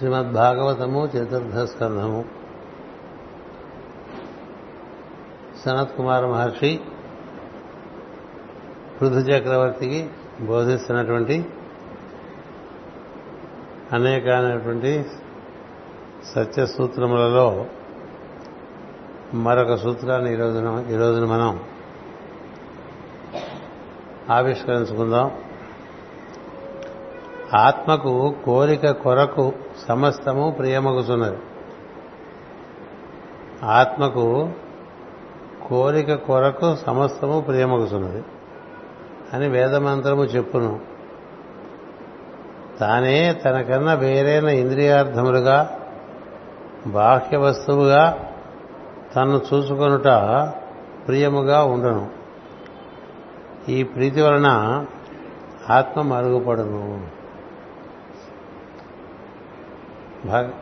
శ్రీమద్ భాగవతము చతుర్థ స్కంధము సనత్ కుమార్ మహర్షి పృథు చక్రవర్తికి బోధిస్తున్నటువంటి అనేకమైనటువంటి సత్య సూత్రములలో మరొక సూత్రాన్ని ఈరోజున ఈరోజున మనం ఆవిష్కరించుకుందాం. ఆత్మకు కోరిక కొరకు సమస్తము ప్రియమగుచున్నది. ఆత్మకు కోరిక కొరకు సమస్తము ప్రియమగుచున్నది. అని వేదమంత్రము చెప్పును. తానే తనకన్నా వేరైన ఇంద్రియార్థములుగా బాహ్య వస్తువుగా తను చూసుకొనుట ప్రియముగా ఉండను. ఈ ప్రీతి వలన ఆత్మ మరుగుపడును.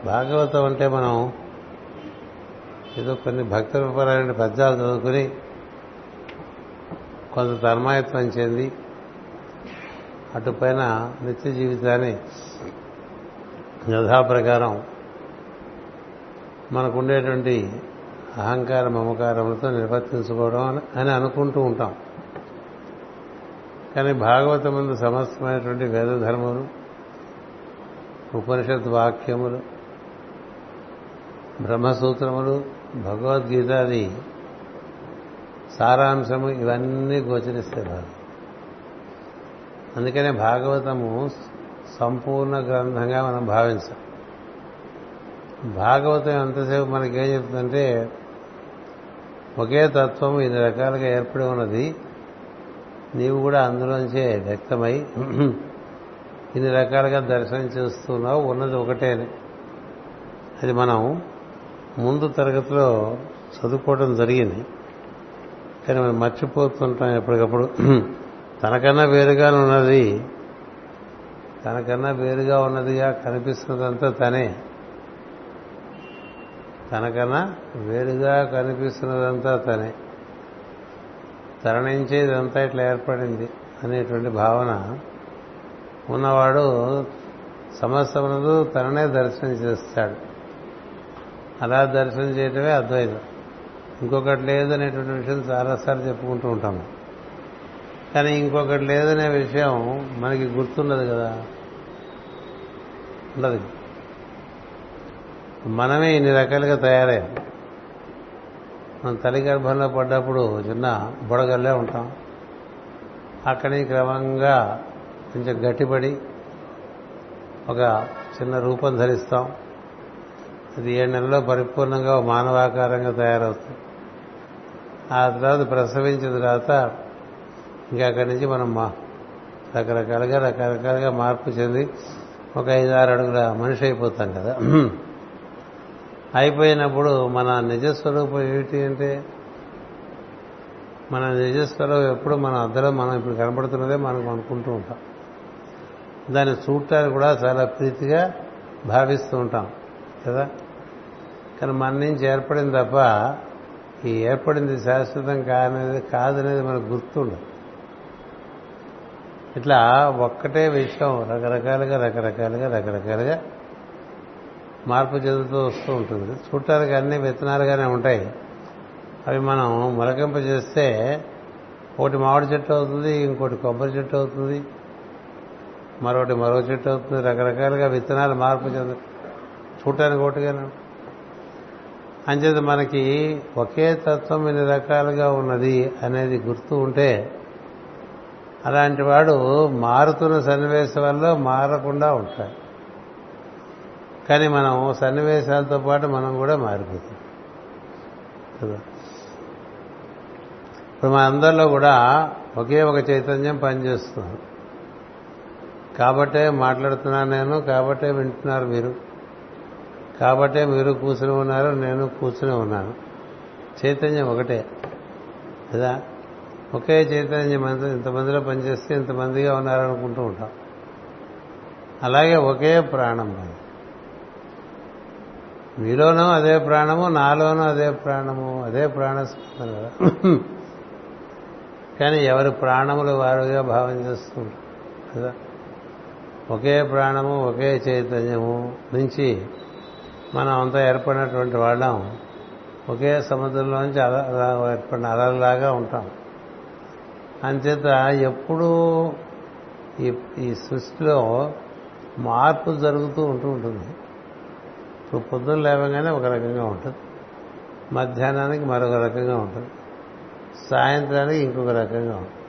భాగవతం అంటే మనం ఏదో కొన్ని భక్తిపరమైన పద్యాలు చదువుకుని కొంత తన్మాయత్వం చెంది అటుపైన నిత్య జీవితాన్ని యథాప్రకారం మనకుండేటువంటి అహంకార మమకారములతో నిర్వర్తించుకోవడం అని అనుకుంటూ ఉంటాం. కానీ భాగవతం ముందు సమస్తమైనటువంటి వేద ధర్మములు ఉపనిషత్ వాక్యములు బ్రహ్మసూత్రములు భగవద్గీతాది సారాంశము ఇవన్నీ గోచరిస్తాయి బాగా అందుకనే భాగవతము సంపూర్ణ గ్రంథంగా మనం భావించాం. భాగవతం ఎంతసేపు మనకేం చెప్తుందంటే ఒకే తత్వం ఇన్ని రకాలుగా ఏర్పడి ఉన్నది నీవు కూడా అందులోంచే వ్యక్తమై ఇన్ని రకాలుగా దర్శనం చేస్తున్నావు ఉన్నది ఒకటే అది మనం ముందు తరగతిలో చదువుకోవడం జరిగింది. కానీ మనం మర్చిపోతుంటాం ఎప్పటికప్పుడు. తనకన్నా వేరుగా ఉన్నది. తనకన్నా వేరుగా ఉన్నదిగా కనిపిస్తున్నదంతా తనే. తనకన్నా వేరుగా కనిపిస్తున్నదంతా తనే. తన నుంచే ఇదంతా ఇట్లా ఏర్పడింది అనేటువంటి భావన ఉన్నవాడు సమస్తమునందు తననే దర్శనం చేస్తాడు. అలా దర్శనం చేయటమే అద్వైతం. ఇంకొకటి లేదనేటువంటి విషయం చాలాసార్లు చెప్పుకుంటూ ఉంటాము కానీ ఇంకొకటి లేదనే విషయం మనకి గుర్తుండదు కదా? ఉండదు. మనమే ఇన్ని రకాలుగా తయారయ్యాం. మనం తల్లి గర్భంలో పడ్డప్పుడు చిన్న బుడగల్లే ఉంటాం. అక్కడి క్రమంగా కొంచెం గట్టిపడి ఒక చిన్న రూపం ధరిస్తాం. అది ఏడు నెలల్లో పరిపూర్ణంగా మానవాకారంగా తయారవుతుంది. ఆ తర్వాత ప్రసవించిన తర్వాత ఇంకా అక్కడి నుంచి మనం మా రకరకాలుగా రకరకాలుగా మార్పు చెంది ఒక ఐదు ఆరు అడుగుల మనిషి అయిపోతాం కదా. అయిపోయినప్పుడు మన నిజస్వరూపం ఏమిటి అంటే మన నిజస్వరూపం ఎప్పుడు మన అద్దలో మనం ఇప్పుడు కనపడుతున్నదే మనకు అనుకుంటూ ఉంటాం. దాన్ని చూడటానికి కూడా చాలా ప్రీతిగా భావిస్తూ ఉంటాం కదా? కానీ మన నుంచి ఏర్పడింది తప్ప ఈ ఏర్పడింది శాశ్వతం కానిది కాదనేది మనకు గుర్తుండదు. ఇట్లా ఒక్కటే విషయం రకరకాలుగా రకరకాలుగా రకరకాలుగా మార్పు చెందుతూ వస్తూ ఉంటుంది. చూడటానికి అన్ని విత్తనాలుగానే ఉంటాయి. అవి మనం మొలకెంప చేస్తే ఒకటి మామిడి చెట్టు అవుతుంది ఇంకోటి కొబ్బరి చెట్టు అవుతుంది. మరొకటి మరో చెట్టు అవుతుంది రకరకాలుగా విత్తనాలు మార్పు చెందు చూడటానికి ఒకటిగానే అంచేత మనకి ఒకే తత్వం ఇన్ని రకాలుగా ఉన్నది అనేది గుర్తు ఉంటే అలాంటి వాడు మారుతున్న సన్నివేశాల్లో మారకుండా ఉంటాడు. కానీ మనం సన్నివేశాలతో పాటు మనం కూడా మారిపోతాం. కదా? ఇప్పుడు మన అందరిలో కూడా ఒకే ఒక చైతన్యం పనిచేస్తుంది. కాబట్టే మాట్లాడుతున్నాను నేను కాబట్టే వింటున్నారు మీరు. కాబట్టే మీరు కూర్చుని ఉన్నారు నేను కూర్చుని ఉన్నాను. చైతన్యం ఒకటే. కదా? ఒకే చైతన్యం ఇంతమందిలో పనిచేస్తే ఇంతమందిగా ఉన్నారనుకుంటూ ఉంటాం. అలాగే ఒకే ప్రాణం మీలోనూ అదే ప్రాణము నాలోనూ అదే ప్రాణము అదే ప్రాణస్పందన. కదా కానీ ఎవరి ప్రాణములు వారుగా భావం చేస్తుంటారు? కదా? ఒకే ప్రాణము ఒకే చైతన్యము నుంచి మనం అంతా ఏర్పడినటువంటి వాళ్ళం. ఒకే సముద్రంలోంచి అలా ఏర్పడిన అలలాగా ఉంటాం. అంచేత ఎప్పుడూ ఈ ఈ సృష్టిలో మార్పు జరుగుతూ ఉంటూ ఉంటుంది. ఇప్పుడు పొద్దున్న లేవగానే ఒక రకంగా ఉంటుంది. మధ్యాహ్నానికి మరొక రకంగా ఉంటుంది. సాయంత్రానికి ఇంకొక రకంగా ఉంటుంది.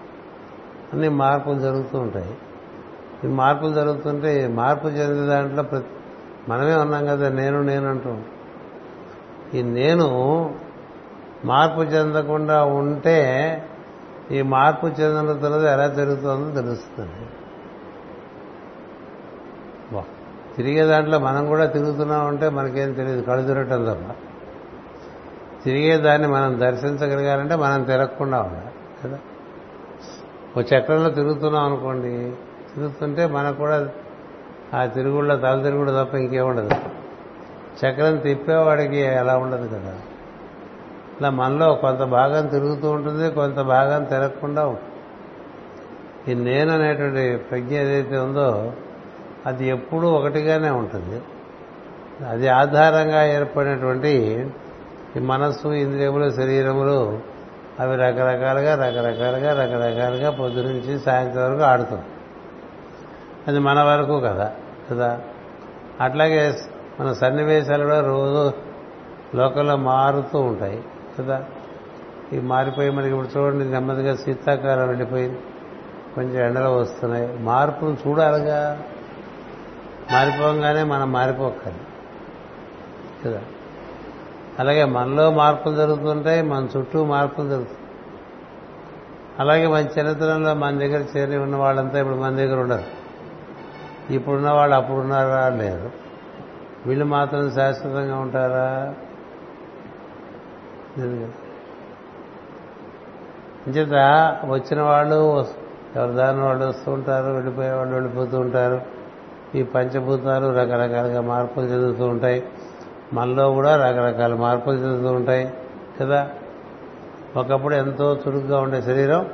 అన్ని మార్పులు జరుగుతూ ఉంటాయి. ఈ మార్పులు జరుగుతుంటే ఈ మార్పు చెందిన దాంట్లో ప్రతి మనమే ఉన్నాం కదా నేను నేను అంటూ ఈ నేను మార్పు చెందకుండా ఉంటే ఈ మార్పు చెందిన తర్వాత ఎలా జరుగుతుందో తెలుస్తుంది. వా. తిరిగే దాంట్లో మనం కూడా తిరుగుతున్నాం అంటే మనకేం తెలియదు కళ్ళు తిరగటం తప్ప. తిరిగే దాన్ని మనం దర్శించగలిగారంటే మనం తిరగకుండా ఉండాలి కదా? ఓ చక్రంలో తిరుగుతున్నాం అనుకోండి తిరుగుతుంటే మనకు కూడా ఆ తిరుగుళ్ళ తల తిరుగుడు తప్ప ఇంకేముండదు చక్రం తిప్పేవాడికి అలా ఉండదు కదా. ఇలా మనలో కొంత భాగం తిరుగుతూ ఉంటుంది కొంత భాగం తిరగకుండా ఉంటుంది. ఈ నేను అనేటువంటి ప్రజ్ఞ ఏదైతే ఉందో అది ఎప్పుడూ ఒకటిగానే ఉంటుంది. అది ఆధారంగా ఏర్పడినటువంటి ఈ మనస్సు ఇంద్రియములు శరీరములు అవి రకరకాలుగా రకరకాలుగా రకరకాలుగా పొద్దు నుంచి సాయంత్రం వరకు ఆడుతుంది. అది మన వరకు కదా కదా? అట్లాగే మన సన్నివేశాలు కూడా రోజు లోకంలో మారుతూ ఉంటాయి కదా? ఈ మారిపోయి మనకి ఇప్పుడు చూడండి నెమ్మదిగా శీతాకాలం వెళ్ళిపోయింది. కొంచెం ఎండలు వస్తున్నాయి. మార్పును చూడాలిగా. మారిపోగానే మనం మారిపోకాలి కదా? అలాగే మనలో మార్పులు జరుగుతుంటాయి మన చుట్టూ మార్పులు జరుగుతుంది అలాగే మన చరిత్రలో మన దగ్గర చేరి ఉన్న వాళ్ళంతా ఇప్పుడు మన దగ్గర ఉండరు. ఇప్పుడున్న వాళ్ళు అప్పుడున్నారా? లేరు వీళ్ళు మాత్రం శాశ్వతంగా ఉంటారా? లేదు. అంచేత వచ్చిన వాళ్ళు ఎవరి దాని వాళ్ళు వస్తూ ఉంటారు వెళ్ళిపోయే వాళ్ళు వెళ్ళిపోతూ ఉంటారు. ఈ పంచభూతాలు రకరకాలుగా మార్పులు చెందుతూ ఉంటాయి. మనలో కూడా రకరకాల మార్పులు చెందుతూ ఉంటాయి కదా? ఒకప్పుడు ఎంతో చురుగ్గా ఉండే శరీరం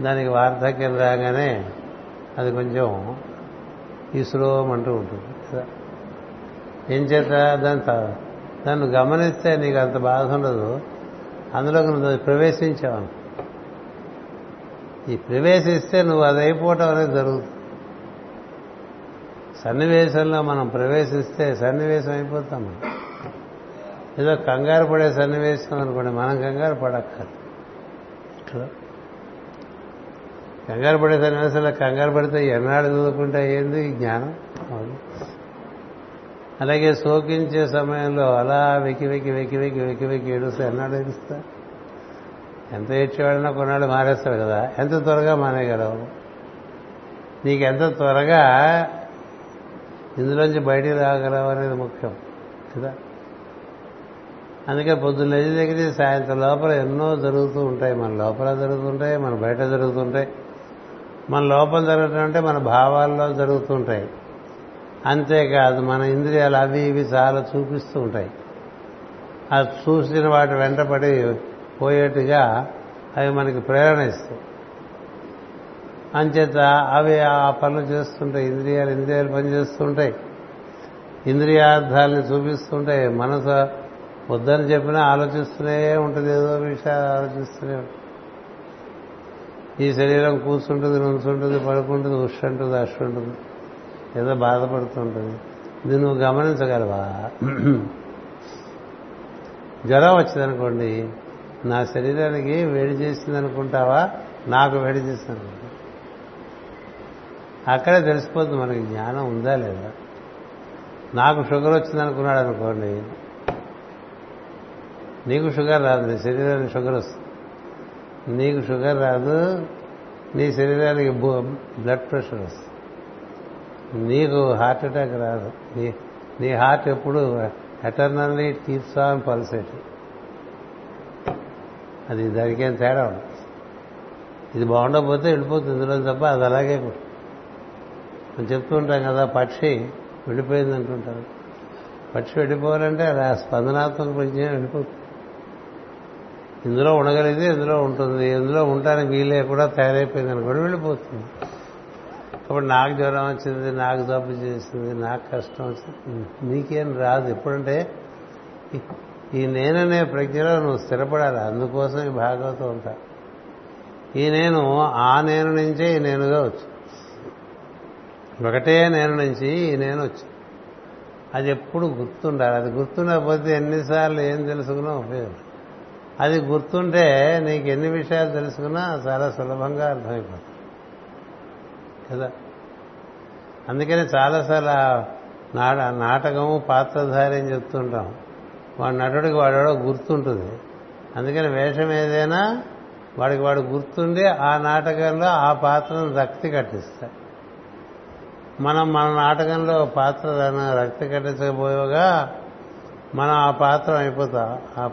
దానికి వార్ధక్యం రాగానే అది కొంచెం ఈశ్వరం అంటూ ఉంటుంది. కదా? ఏం చేత దాని త- దాన్ని గమనిస్తే నీకు అంత బాధ ఉండదు. అందులోకి నువ్వు ప్రవేశించావు. ఈ ప్రవేశిస్తే నువ్వు అది అయిపోవటం అనేది జరుగుతుంది. సన్నివేశంలో మనం ప్రవేశిస్తే సన్నివేశం అయిపోతాం మనం. ఏదో కంగారు పడే సన్నివేశం అనుకోండి మనం కంగారు పడక్కర్లేదు. కంగారు పడే సన్నివేశంలో కంగారు పడితే ఎన్నాడు చదువుకుంటే ఏంది జ్ఞానం? అలాగే శోకించే సమయంలో అలా వెకి వెకి వెకి వెకి వెకి వెకి ఏడుస్తా ఎన్నాడు ఏడుస్తా? ఎంత ఏడ్చేవాడినా కొన్నాళ్ళు మారేస్తాడు కదా. ఎంత త్వరగా మానేయగలవు? నీకు ఎంత త్వరగా ఇందులోంచి బయటికి రాగలవు అనేది ముఖ్యం కదా? అందుకే పొద్దున్న దగ్గర సాయంత్రం లోపల ఎన్నో జరుగుతూ ఉంటాయి. మన లోపల జరుగుతుంటాయి మన బయట జరుగుతుంటాయి. మన లోపల జరగటం అంటే మన భావాల్లో జరుగుతుంటాయి. అంతేకాదు మన ఇంద్రియాలు అవి ఇవి చాలా చూపిస్తూ ఉంటాయి. ఆ చూసిన వాటి వెంటపడి పోయేట్టుగా అవి మనకి ప్రేరణ ఇస్తాయి. అంచేత అవి ఆ పనులు చేస్తుంటాయి. ఇంద్రియాలు ఇంద్రియాలు పనిచేస్తుంటాయి. ఇంద్రియార్థాలని చూపిస్తుంటాయి. మనసు వద్దని చెప్పినా ఆలోచిస్తూనే ఉంటుంది. ఏదో విషయాలు ఆలోచిస్తూనే ఉంటుంది. ఈ శరీరం కూర్చుంటుంది నుంచుంటుంది పడుకుంటుంది ఉష్ ఉంటుంది అష్ ఉంటుంది ఏదో బాధపడుతుంటుంది. ఇది నువ్వు గమనించగలవా? జ్వరం వచ్చిందనుకోండి నా శరీరానికి వేడి చేసింది అనుకుంటావా నాకు వేడి చేసింది అనుకుంటా అక్కడే తెలిసిపోతుంది మనకి జ్ఞానం ఉందా లేదా? నాకు షుగర్ వచ్చింది అనుకున్నాడు అనుకోండి నీకు షుగర్ రాదు నీ శరీరానికి షుగర్ వస్తుంది. నీకు షుగర్ రాదు నీ శరీరానికి బ్లడ్ ప్రెషర్ వస్తుంది. నీకు హార్ట్ అటాక్ రాదు. నీ నీ హార్ట్ ఎప్పుడు ఎటర్నల్లీ కీప్స్ ఆన్ అది దానికి ఏం తేడా ఉండదు. ఇది బాగుండకపోతే వెళ్ళిపోతుంది ఇందులో తప్ప అది అలాగే మనం చెప్తుంటాం కదా పక్షి వెళ్ళిపోయింది అంటుంటారు పక్షి వెళ్ళిపోవాలంటే అలా స్పందనాత్మక ప్రజ్ఞ వెళ్ళిపోతుంది. ఇందులో ఉండగలిగితే ఇందులో ఉంటుంది. ఇందులో ఉండటానికి వీలే కూడా తయారైపోయింది అనుకోండి వెళ్ళిపోతుంది. అప్పుడు నాకు జ్వరం వచ్చింది నాకు జబ్బు చేసింది నాకు కష్టం వచ్చింది. నీకేం రాదు. ఎప్పుడంటే ఈ- ఈ నేననే ప్రజ్ఞలో నువ్వు స్థిరపడాలి. అందుకోసం ఈ భాగవతం ఉంటా ఈ నేను ఆ నేను నుంచే ఈ నేనుగా వచ్చు. ఒకటే నేను నుంచి ఈ నేను వచ్చు. అది ఎప్పుడు గుర్తుండాలి. అది గుర్తుండకపోతే ఎన్నిసార్లు ఏం తెలుసుకున్నా ఉపయోగం అది గుర్తుంటే నీకు ఎన్ని విషయాలు తెలుసుకున్నా చాలా సులభంగా అర్థమైపోతుంది. కదా? అందుకని చాలాసార్లు నాట నాటకము పాత్రధారి అని చెప్తుంటాం. వాడి నటుడికి వాడెవడో గుర్తుంటుంది. అందుకని వేషం ఏదైనా వాడికి వాడు గుర్తుండి ఆ నాటకంలో ఆ పాత్రను రక్తి కట్టిస్తాడు. మనం మన నాటకంలో పాత్ర రక్తి కట్టించకపోగా మనం ఆ పాత్ర అయిపోతాం. ఆ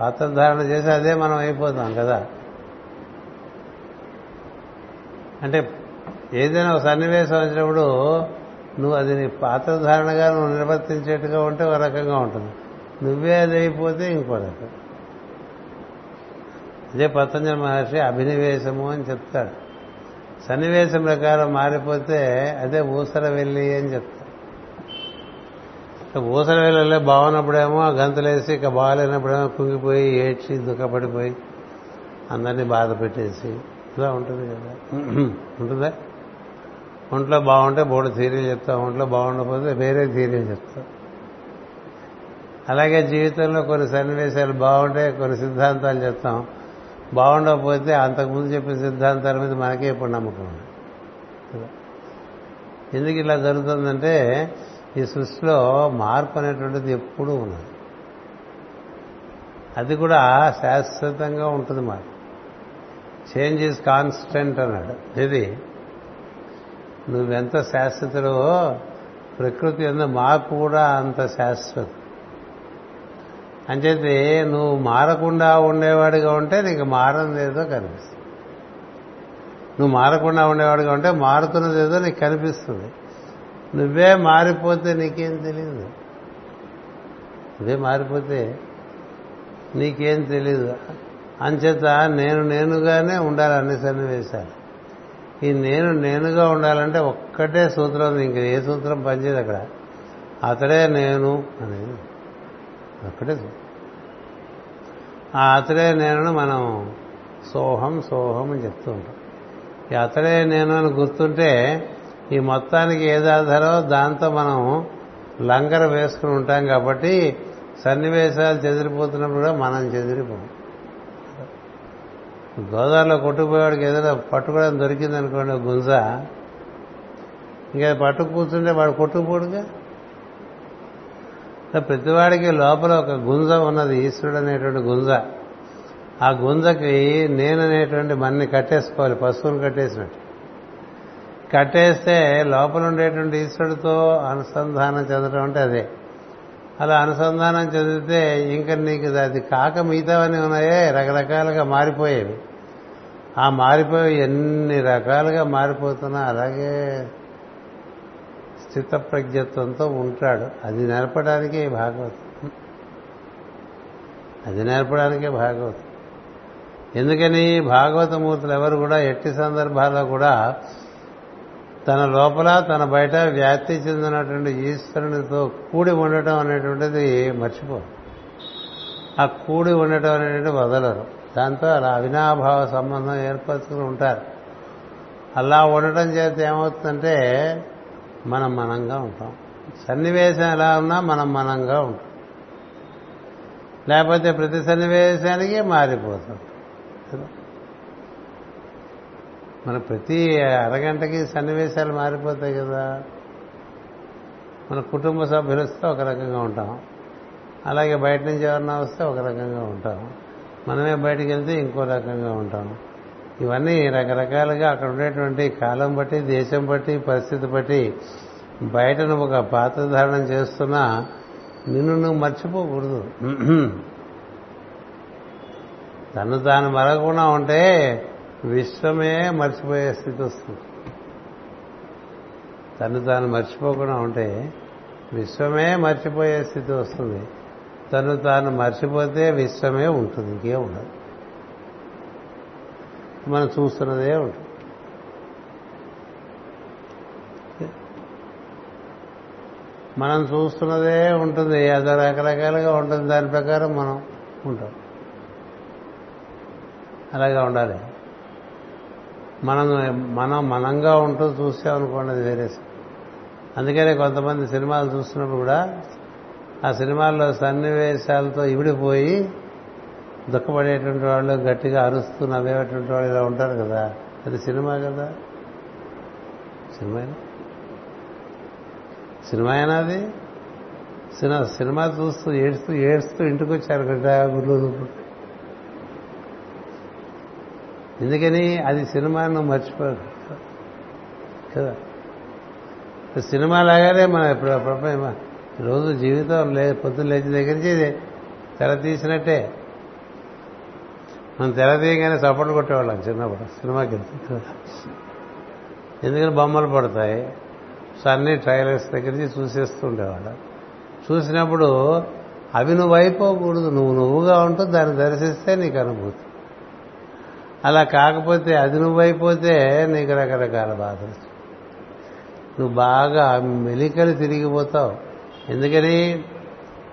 పాత్రధారణ చేసి అదే మనం అయిపోతాం కదా. అంటే ఏదైనా ఒక సన్నివేశం వచ్చినప్పుడు నువ్వు అది నీ పాత్రధారణగా నువ్వు నిర్వర్తించేట్టుగా ఉంటే ఒక రకంగా ఉంటుంది. నువ్వే అది అయిపోతే ఇంకో రకం. అదే పతంజలి మహర్షి అభినివేశము అని చెప్తాడు. సన్నివేశం ప్రకారం మారిపోతే అదే ఊసర వెళ్ళి అని చెప్తాడు. ఊసల వేళల్లో బాగున్నప్పుడేమో గంతులేసి ఇక బాగాలేనప్పుడేమో కుంగిపోయి ఏడ్చి దుఃఖపడిపోయి అందరినీ బాధ పెట్టేసి ఇలా ఉంటుంది కదా. ఉంటుందా? ఒంట్లో బాగుంటే బోడ థీరీలు చెప్తాం ఒంట్లో బాగుండకపోతే వేరే థీరీలు చెప్తాం. అలాగే జీవితంలో కొన్ని సన్నివేశాలు బాగుంటే కొన్ని సిద్ధాంతాలు చెప్తాం. బాగుండకపోతే అంతకుముందు చెప్పిన సిద్ధాంతాల మీద మనకే ఇప్పుడు నమ్మకం ఎందుకు ఇలా జరుగుతుందంటే ఈ సృష్టిలో మార్పు అనేటువంటిది ఎప్పుడూ ఉన్నది అది కూడా శాశ్వతంగా ఉంటుంది మాట చేంజ్ ఈజ్ కాన్స్టెంట్ అన్నాడు. ఇది నువ్వెంత శాశ్వతలో ప్రకృతి ఎంత మార్పు కూడా అంత శాశ్వతం. అంచేది నువ్వు మారకుండా ఉండేవాడిగా ఉంటే నీకు మారనిది ఏదో కనిపిస్తుంది. నువ్వు మారకుండా ఉండేవాడిగా ఉంటే మారుతున్నది ఏదో నీకు కనిపిస్తుంది. నువ్వే మారిపోతే నీకేం తెలియదు నువ్వే మారిపోతే నీకేం తెలియదు అంచేత నేను నేనుగానే ఉండాలి అన్ని సన్నివేశాలు. ఈ నేను నేనుగా ఉండాలంటే ఒక్కటే సూత్రం ఉంది ఇంక ఏ సూత్రం పనిచేయదు అక్కడ. అతడే నేను అనేది ఒక్కటే ఆ అతడే నేను మనం సోహం సోహం అని చెప్తూ ఉంటాం. ఈ అతడే నేను అని గుర్తుంటే ఈ మొత్తానికి ఏది ఆధారో దాంతో మనం లంగర వేసుకుని ఉంటాం కాబట్టి సన్నివేశాలు చెదిరిపోతున్నప్పుడు కూడా మనం చెదిరిపోం. గోదావరిలో కొట్టుకుపోయేవాడికి ఏదైనా పట్టుకోవడం దొరికింది అనుకోండి గుంజ. ఇంకా పట్టు కూర్చుంటే వాడు కొట్టుకుపోడుగా? ప్రతివాడికి లోపల ఒక గుంజ ఉన్నది ఈశ్వరుడు అనేటువంటి గుంజ. ఆ గుంజకి నేననేటువంటి మన్ని కట్టేసుకోవాలి పశువుని కట్టేసినట్టు. కట్టేస్తే లోపల ఉండేటువంటి ఈశ్వరుడితో అనుసంధానం చెందడం అంటే అదే. అలా అనుసంధానం చెందితే ఇంకా నీకు అది కాక మిగతావన్నీ ఉన్నాయే రకరకాలుగా మారిపోయేవి. ఆ మారిపోయి ఎన్ని రకాలుగా మారిపోతున్నా అలాగే స్థితప్రజ్ఞత్వంతో ఉంటాడు. అది నేర్పడానికే భాగవతం. అది నేర్పడానికే భాగవతం. ఎందుకని? భాగవతమూర్తులు ఎవరు కూడా ఎట్టి సందర్భాల్లో కూడా తన లోపల తన బయట వ్యాప్తి చెందినటువంటి ఈశ్వరునితో కూడి ఉండటం అనేటువంటిది మర్చిపో. ఆ కూడి ఉండటం అనేటువంటి వదలరు. దాంతో అలా అవినాభావ సంబంధం ఏర్పరచుకుని ఉంటారు. అలా ఉండటం చేత ఏమవుతుందంటే మనం మనంగా ఉంటాం. సన్నివేశం ఎలా ఉన్నా మనం మనంగా ఉంటాం. లేకపోతే ప్రతి సన్నివేశానికి మారిపోతాం. కదా మన ప్రతి అరగంటకి సన్నివేశాలు మారిపోతాయి కదా. మన కుటుంబ సభ్యులు వస్తే ఒక రకంగా ఉంటాం. అలాగే బయట నుంచి ఎవరన్నా వస్తే ఒక రకంగా ఉంటాం. మనమే బయటికి వెళ్తే ఇంకో రకంగా ఉంటాం. ఇవన్నీ రకరకాలుగా అక్కడ ఉండేటువంటి కాలం బట్టి దేశం బట్టి పరిస్థితి బట్టి బయట నువ్వు ఒక పాత్రధారణం చేస్తున్నా నిన్ను నువ్వు మర్చిపోకూడదు. తను తాను మరగకుండా ఉంటే విశ్వమే మర్చిపోయే స్థితి వస్తుంది. తను తాను మర్చిపోకుండా ఉంటే విశ్వమే మర్చిపోయే స్థితి వస్తుంది. తను తాను మర్చిపోతే విశ్వమే ఉంటుంది ఇంకే ఉండదు. మనం చూస్తున్నదే ఉంటుంది. మనం చూస్తున్నదే ఉంటుంది అది రకరకాలుగా ఉంటుంది దాని ప్రకారం మనం ఉంటాం. అలాగా ఉండాలి. మనం మనం మనంగా ఉంటూ చూసామనుకోండి అది వేరే అందుకనే కొంతమంది సినిమాలు చూస్తున్నప్పుడు కూడా ఆ సినిమాల్లో సన్నివేశాలతో ఇవిడిపోయి దుఃఖపడేటువంటి వాళ్ళు గట్టిగా అరుస్తూ నవ్వేటువంటి వాళ్ళు ఇలా ఉంటారు కదా. అది సినిమా కదా. సినిమా సినిమా అయినా అది? సినిమా సినిమా చూస్తూ ఏడుస్తూ ఏడుస్తూ ఇంటికి వచ్చారు కదా గుడ్లు ఎందుకని అది సినిమాను మర్చిపో కదా? సినిమా లాగానే మన ప్రపంచం రోజు జీవితం లే పొద్దున్న లేచిన దగ్గర నుంచి తెర తీసినట్టే. మనం తెర తీయగానే సపోర్ట్ కొట్టేవాళ్ళం చిన్నప్పుడు సినిమాకి ఎందుకని బొమ్మలు పడతాయి. సో అన్ని ట్రైలర్స్ దగ్గర నుంచి చూసేస్తూ ఉండేవాళ్ళం. చూసినప్పుడు అవి నువ్వు అయిపోకూడదు. నువ్వు నువ్వుగా ఉంటూ దాన్ని దర్శిస్తే నీకు అనుభూతి. అలా కాకపోతే అది నువ్వైపోతే నీకు రకరకాల బాధలు. నువ్వు బాగా మెలికలు తిరిగిపోతావు. ఎందుకని?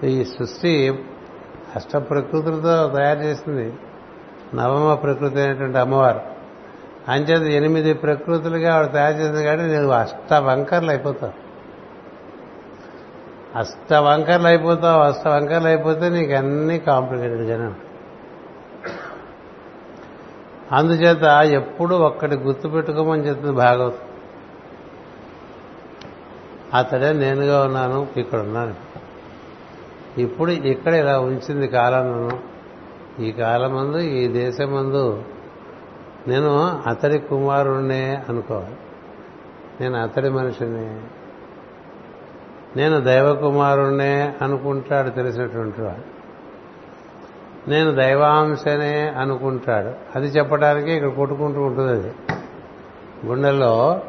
ఈ సృష్టి అష్ట ప్రకృతులతో తయారు చేసింది. నవమ ప్రకృతి అయినటువంటి అమ్మవారు. అంచేత ఎనిమిది ప్రకృతులుగా ఆవిడ తయారు చేసింది కాబట్టి నువ్వు అష్ట వంకర్లు అయిపోతావు. అష్ట వంకర్లు అయిపోతావు అష్ట వంకర్లు అయిపోతే నీకు అన్నీ కాంప్లికేటెడ్గానే ఉంటాయి. అందుచేత ఎప్పుడు ఒక్కటి గుర్తుపెట్టుకోమని చెప్తుంది భాగవతం. అతడే నేనుగా ఉన్నాను ఇక్కడ ఉన్నాను. ఇప్పుడు ఇక్కడ ఇలా ఉంచింది కాలం నన్ను ఈ కాలమందు ఈ దేశమందు నేను అతడి కుమారుణ్ణే అనుకోవాలి. నేను అతడి మనిషిని. నేను దైవ కుమారుణ్ణే అనుకుంటాడు తెలిసినటువంటి వాడు. నేను దైవాంశనే అనుకుంటాడు. అది చెప్పడానికి ఇక్కడ కొట్టుకుంటూ ఉంటుంది అది. గుండెల్లో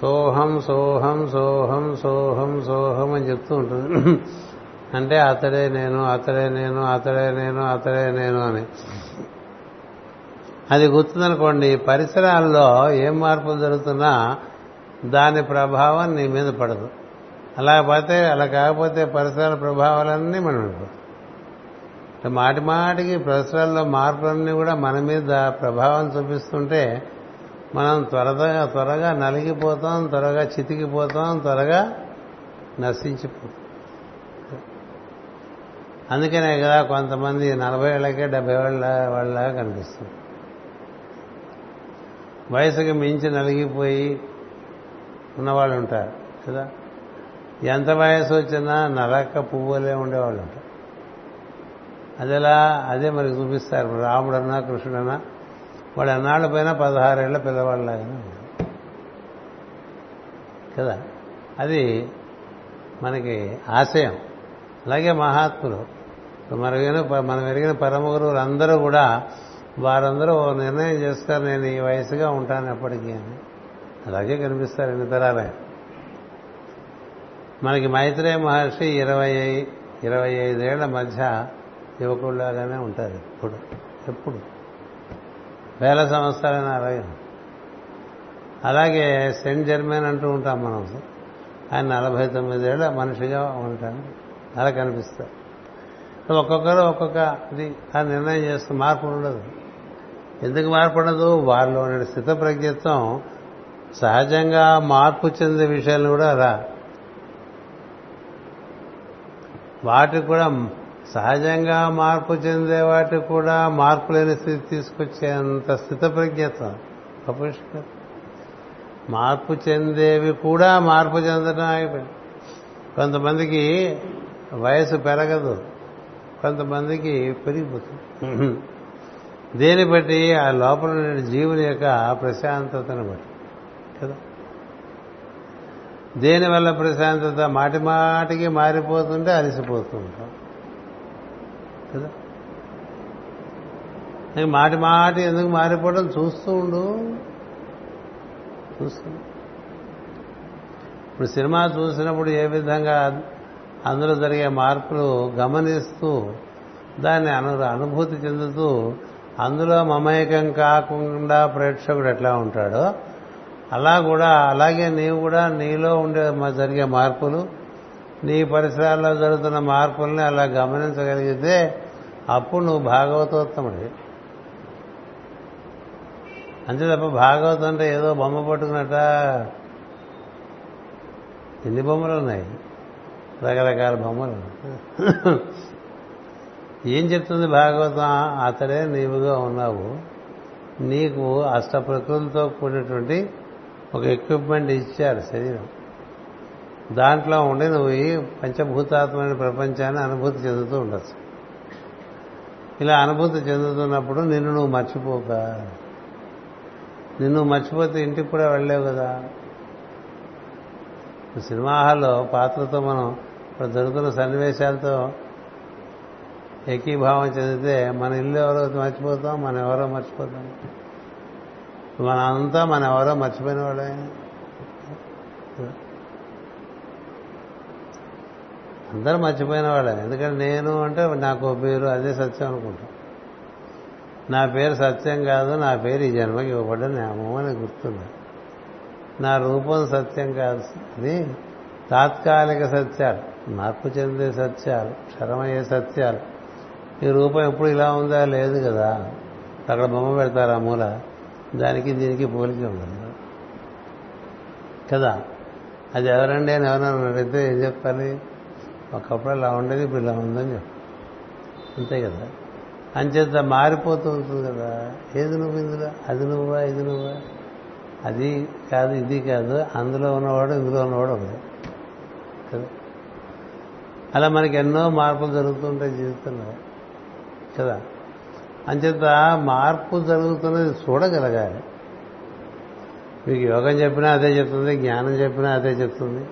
సోహం సోహం సోహం సోహం సోహం అని చెప్తూ ఉంటుంది. అంటే అతడే నేను అతడే నేను అతడే నేను అతడే నేను అని. అది గుర్తుందనుకోండి పరిసరాల్లో ఏం మార్పులు జరుగుతున్నా దాని ప్రభావం నీ మీద పడదు. అలా పోతే అలా కాకపోతే పరిసరాల ప్రభావాలన్నీ మనం అనుకుంటాం మాటి మాటికి పరిసరాల్లో మార్పులన్నీ కూడా మన మీద ప్రభావం చూపిస్తుంటే మనం త్వరగా త్వరగా నలిగిపోతాం త్వరగా చితికిపోతాం త్వరగా నశించిపోతాం. అందుకనే కదా కొంతమంది నలభై ఏళ్ళకే డెబ్బై ఏళ్ళ వాళ్ళలాగా కనిపిస్తుంది వయసుకి మించి నలిగిపోయి ఉన్నవాళ్ళు ఉంటారు కదా. ఎంత వయసు వచ్చినా నలక పువ్వులే ఉండేవాళ్ళు ఉంటారు. అదేలా అదే మనకి చూపిస్తారు. రాముడన్నా కృష్ణుడన్నా వాడు అన్నాళ్ళ పైన పదహారేళ్ళ పిల్లవాళ్ళలాగానే కదా? అది మనకి ఆశయం. అలాగే మహాత్ములు. మనగిన మనం ఎరిగిన పరమ గురువులు అందరూ కూడా వారందరూ నిర్ణయం చేస్తారు నేను ఈ వయసుగా ఉంటాను ఎప్పటికీ అని. అలాగే కనిపిస్తారు ఎన్ని తరాలే. మనకి మైత్రేయ మహర్షి ఇరవై ఇరవై ఐదేళ్ళ మధ్య యువకుడిలాగానే ఉంటారు ఎప్పుడు ఎప్పుడు. వేల సంవత్సరాలైన అలాగే. అలాగే సెంట్ జర్మన్ అంటూ ఉంటాం మనం. ఆయన నలభై తొమ్మిదేళ్ళ మనిషిగా ఉంటాను అలా కనిపిస్తారు ఒక్కొక్కరు ఒక్కొక్క ఇది ఆ నిర్ణయం చేస్తూ మార్పు ఉండదు. ఎందుకు మార్పు ఉండదు? వారిలో ఉన్న స్థిత ప్రజ్ఞత్వం సహజంగా మార్పు చెందే విషయాలు కూడా రా. వాటికి కూడా సహజంగా మార్పు చెందే వాటికి కూడా మార్పు లేని స్థితి తీసుకొచ్చేంత స్థితప్రజ్ఞత్వం గొప్ప మార్పు చెందేవి కూడా మార్పు చెందడం అయిపోయింది. కొంతమందికి వయసు పెరగదు. కొంతమందికి పెరిగిపోతుంది. దేని బట్టి? ఆ లోపల ఉండే జీవుని యొక్క ప్రశాంతతను బట్టి. కదా? దేనివల్ల ప్రశాంతత? మాటి మాటికి మారిపోతుంటే అలసిపోతుంటాం కదా? మాటి మాటి ఎందుకు మారిపోవడం చూస్తూ ఉండు. చూస్తూ ఇప్పుడు సినిమా చూసినప్పుడు ఏ విధంగా అందులో జరిగే మార్పులు గమనిస్తూ దాన్ని అను అనుభూతి చెందుతూ అందులో మమేకం కాకుండా ప్రేక్షకుడు ఎట్లా ఉంటాడో అలా కూడా అలాగే నీవు కూడా నీలో ఉండే జరిగే మార్పులు నీ పరిసరాల్లో జరుగుతున్న మార్పుల్ని అలా గమనించగలిగితే అప్పుడు నువ్వు భాగవతోత్తముడి అంతే తప్ప భాగవతం అంటే ఏదో బొమ్మ పట్టుకున్నట్ట ఎన్ని బొమ్మలు ఉన్నాయి? రకరకాల బొమ్మలు. ఏం చెప్తుంది భాగవతం? అతడే నీవుగా ఉన్నావు. నీకు అష్ట ప్రకృతితో కూడినటువంటి ఒక ఎక్విప్మెంట్ ఇచ్చారు శరీరం. దాంట్లో ఉండి నువ్వు ఈ పంచభూతాత్మైన ప్రపంచాన్ని అనుభూతి చెందుతూ ఉండొచ్చు. ఇలా అనుభూతి చెందుతున్నప్పుడు నిన్ను నువ్వు మర్చిపోక. నిన్ను మర్చిపోతే ఇంటికి కూడా వెళ్ళలేవు కదా. సినిమా హాల్లో పాత్రతో మనం ఇప్పుడు జరుగుతున్న సన్నివేశాలతో ఏకీభావం చెందితే మన ఇల్లు ఎవరో మర్చిపోతాం మన ఎవరో మర్చిపోతాం. మన అంతా మన ఎవరో మర్చిపోయిన వాళ్ళే. అందరూ మర్చిపోయిన వాళ్ళే ఎందుకంటే నేను అంటే నాకు పేరు అదే సత్యం అనుకుంటాం. నా పేరు సత్యం కాదు నా పేరు ఈ జన్మకి ఇవ్వబడ్డ నామం అని గుర్తుంది. నా రూపం సత్యం కాదు. అది తాత్కాలిక సత్యాలు. మార్పు చెందే సత్యాలు క్షరమయ్యే సత్యాలు. ఈ రూపం ఎప్పుడు ఇలా ఉందా? లేదు కదా. అక్కడ బొమ్మ పెడతారు ఆ మూల. దానికి దీనికి పోలిక ఉండదు. కదా. అది ఎవరండి అని ఎవరన్నా అడిగితే ఏం చెప్పాలి? ఒకప్పుడు అలా ఉండేది ఇప్పుడు ఇలా ఉందని చెప్పు. అంతే కదా? అంచేత మారిపోతూ ఉంటుంది కదా? ఏది నువ్వు ఇందులో? అది నువ్వా? ఇది నువ్వా? అది కాదు ఇది కాదు. అందులో ఉన్నవాడు ఇందులో ఉన్నవాడు ఒకటి కదా? అలా మనకి ఎన్నో మార్పులు జరుగుతుంటాయి జీవితంలో. కదా? అంచేత మార్పు జరుగుతున్నది చూడగలగాలి. మీకు యోగం చెప్పినా అదే చెప్తుంది జ్ఞానం చెప్పినా అదే చెప్తుంది.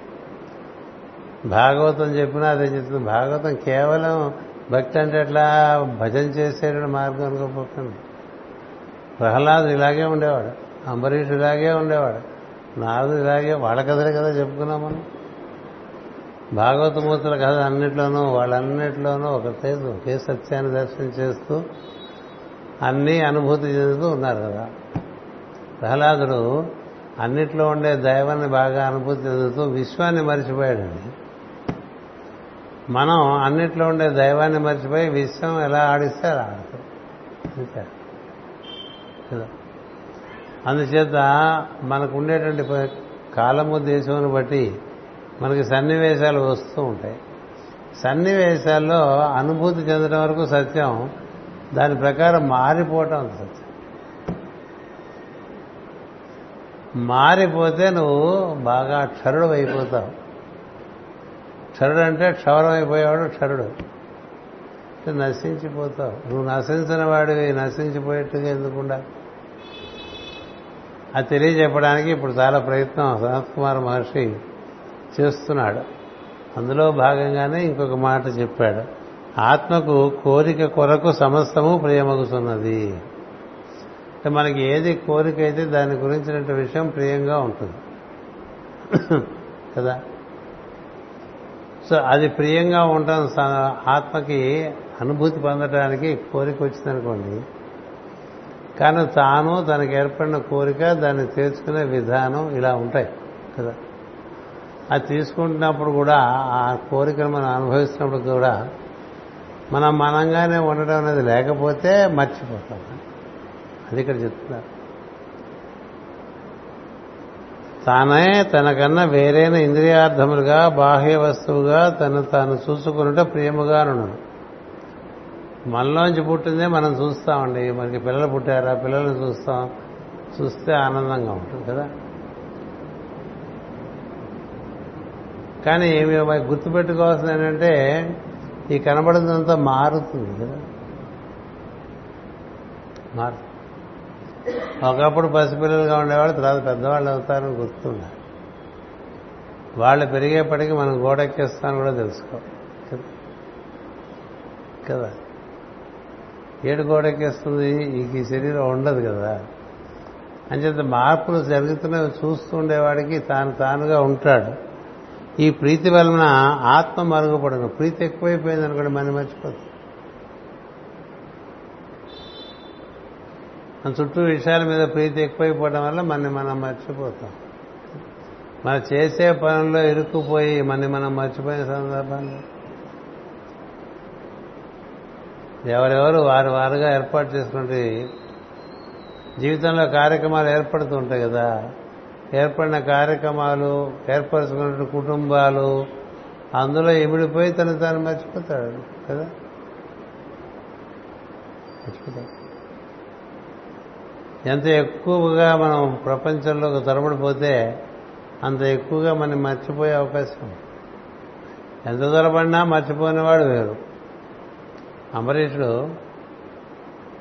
భాగవతం చెప్పినా అదే చెప్తుంది. భాగవతం కేవలం భక్తి అంటే ఎట్లా? భజన చేసే మార్గం అనుకోపోకండి. ప్రహ్లాదు ఇలాగే ఉండేవాడు. అంబరీష్ ఇలాగే ఉండేవాడు. నాదు ఇలాగే వాళ్ళ కథలే కదా చెప్పుకున్నాం మనం. భాగవతమూర్తుల కథ అన్నిట్లోనూ వాళ్ళన్నిట్లోనూ ఒకటే ఒకే సత్యాన్ని దర్శనం చేస్తూ అన్నీ అనుభూతి చెందుతూ ఉన్నారు కదా. ప్రహ్లాదుడు అన్నిట్లో ఉండే దైవాన్ని బాగా అనుభూతి చెందుతూ విశ్వాన్ని మర్చిపోయాడండి. మనం అన్నిట్లో ఉండే దైవాన్ని మర్చిపోయి విశ్వం ఎలా ఆడిస్తే అలా ఆడతాం. అందుచేత మనకు ఉండేటువంటి కాలము దేశమును బట్టి మనకి సన్నివేశాలు వస్తూ ఉంటాయి. సన్నివేశాల్లో అనుభూతి చెందడం వరకు సత్యం దాని ప్రకారం మారిపోవటం సత్యం. మారిపోతే నువ్వు బాగా క్షరుడు అయిపోతావు. క్షరుడు. అంటే క్షవరం అయిపోయేవాడు క్షరుడు నశించిపోతావు. నువ్వు నశించిన వాడివి నశించిపోయేట్టుగా ఎందుకుండా? అది తెలియజెప్పడానికి ఇప్పుడు చాలా ప్రయత్నం సనత్ కుమార్ మహర్షి చేస్తున్నాడు. అందులో భాగంగానే ఇంకొక మాట చెప్పాడు. ఆత్మకు కోరిక కొరకు సమస్తము ప్రియమగుతున్నది అంటే మనకి ఏది కోరిక అయితే దాని గురించినటువంటి విషయం ప్రియంగా ఉంటుంది. కదా? సో అది ప్రియంగా ఉండటం ఆత్మకి అనుభూతి పొందడానికి కోరిక వచ్చిందనుకోండి. కానీ తాను తనకు ఏర్పడిన కోరిక దాన్ని తీర్చుకునే విధానం ఇలా ఉంటాయి కదా. అది తీసుకుంటున్నప్పుడు కూడా ఆ కోరికను మనం అనుభవిస్తున్నప్పుడు కూడా మనం మనంగానే ఉండడం అనేది లేకపోతే మర్చిపోతాం. అది ఇక్కడ చెప్తున్నారు. తానే తనకన్నా వేరైన ఇంద్రియార్థములుగా బాహ్య వస్తువుగా తను తాను చూసుకున్నట ప్రియముగా మనలోంచి పుట్టిందే మనం చూస్తామండి. మనకి పిల్లలు పుట్టారా? పిల్లల్ని చూస్తాం. చూస్తే ఆనందంగా ఉంటుంది కదా? కానీ మేము గుర్తుపెట్టుకోవాల్సింది ఏంటంటే ఈ కనబడినంత మారుతుంది కదా? మారు ఒకప్పుడు పసిపిల్లలుగా ఉండేవాళ్ళు తర్వాత పెద్దవాళ్ళు అవుతారని గుర్తుండాలి వాళ్ళు పెరిగేప్పటికీ మనం గోడెక్కేస్తాను కూడా తెలుసుకో. కదా? ఏడు గోడెక్కేస్తుంది ఈ శరీరం ఉండదు కదా? అంచేత మార్పులు జరుగుతున్నవి చూస్తూ ఉండేవాడికి తాను తానుగా ఉంటాడు. ఈ ప్రీతి వలన ఆత్మ మరుగుపడను. ప్రీతి ఎక్కువైపోయింది అనుకోండి మనం మర్చిపోతుంది మన చుట్టూ విషయాల మీద ప్రీతి ఎక్కువైపోవడం వల్ల మన మనం మర్చిపోతాం. మన చేసే పనుల్లో ఇరుక్కుపోయి మన మనం మర్చిపోయిన సందర్భంలో. ఎవరెవరు వారు వారుగా ఏర్పాటు చేసుకుంటే జీవితంలో కార్యక్రమాలు ఏర్పడుతూ ఉంటాయి కదా. ఏర్పడిన కార్యక్రమాలు ఏర్పరచుకున్న కుటుంబాలు అందులో ఇమిడిపోయి తను తాను మర్చిపోతాడు కదా. మర్చిపోతాడు. ఎంత ఎక్కువగా మనం ప్రపంచంలో తరబడిపోతే అంత ఎక్కువగా మనం మర్చిపోయే అవకాశం ఎంత దొరబడినా మర్చిపోయినవాడు వేరు. అంబరీషుడు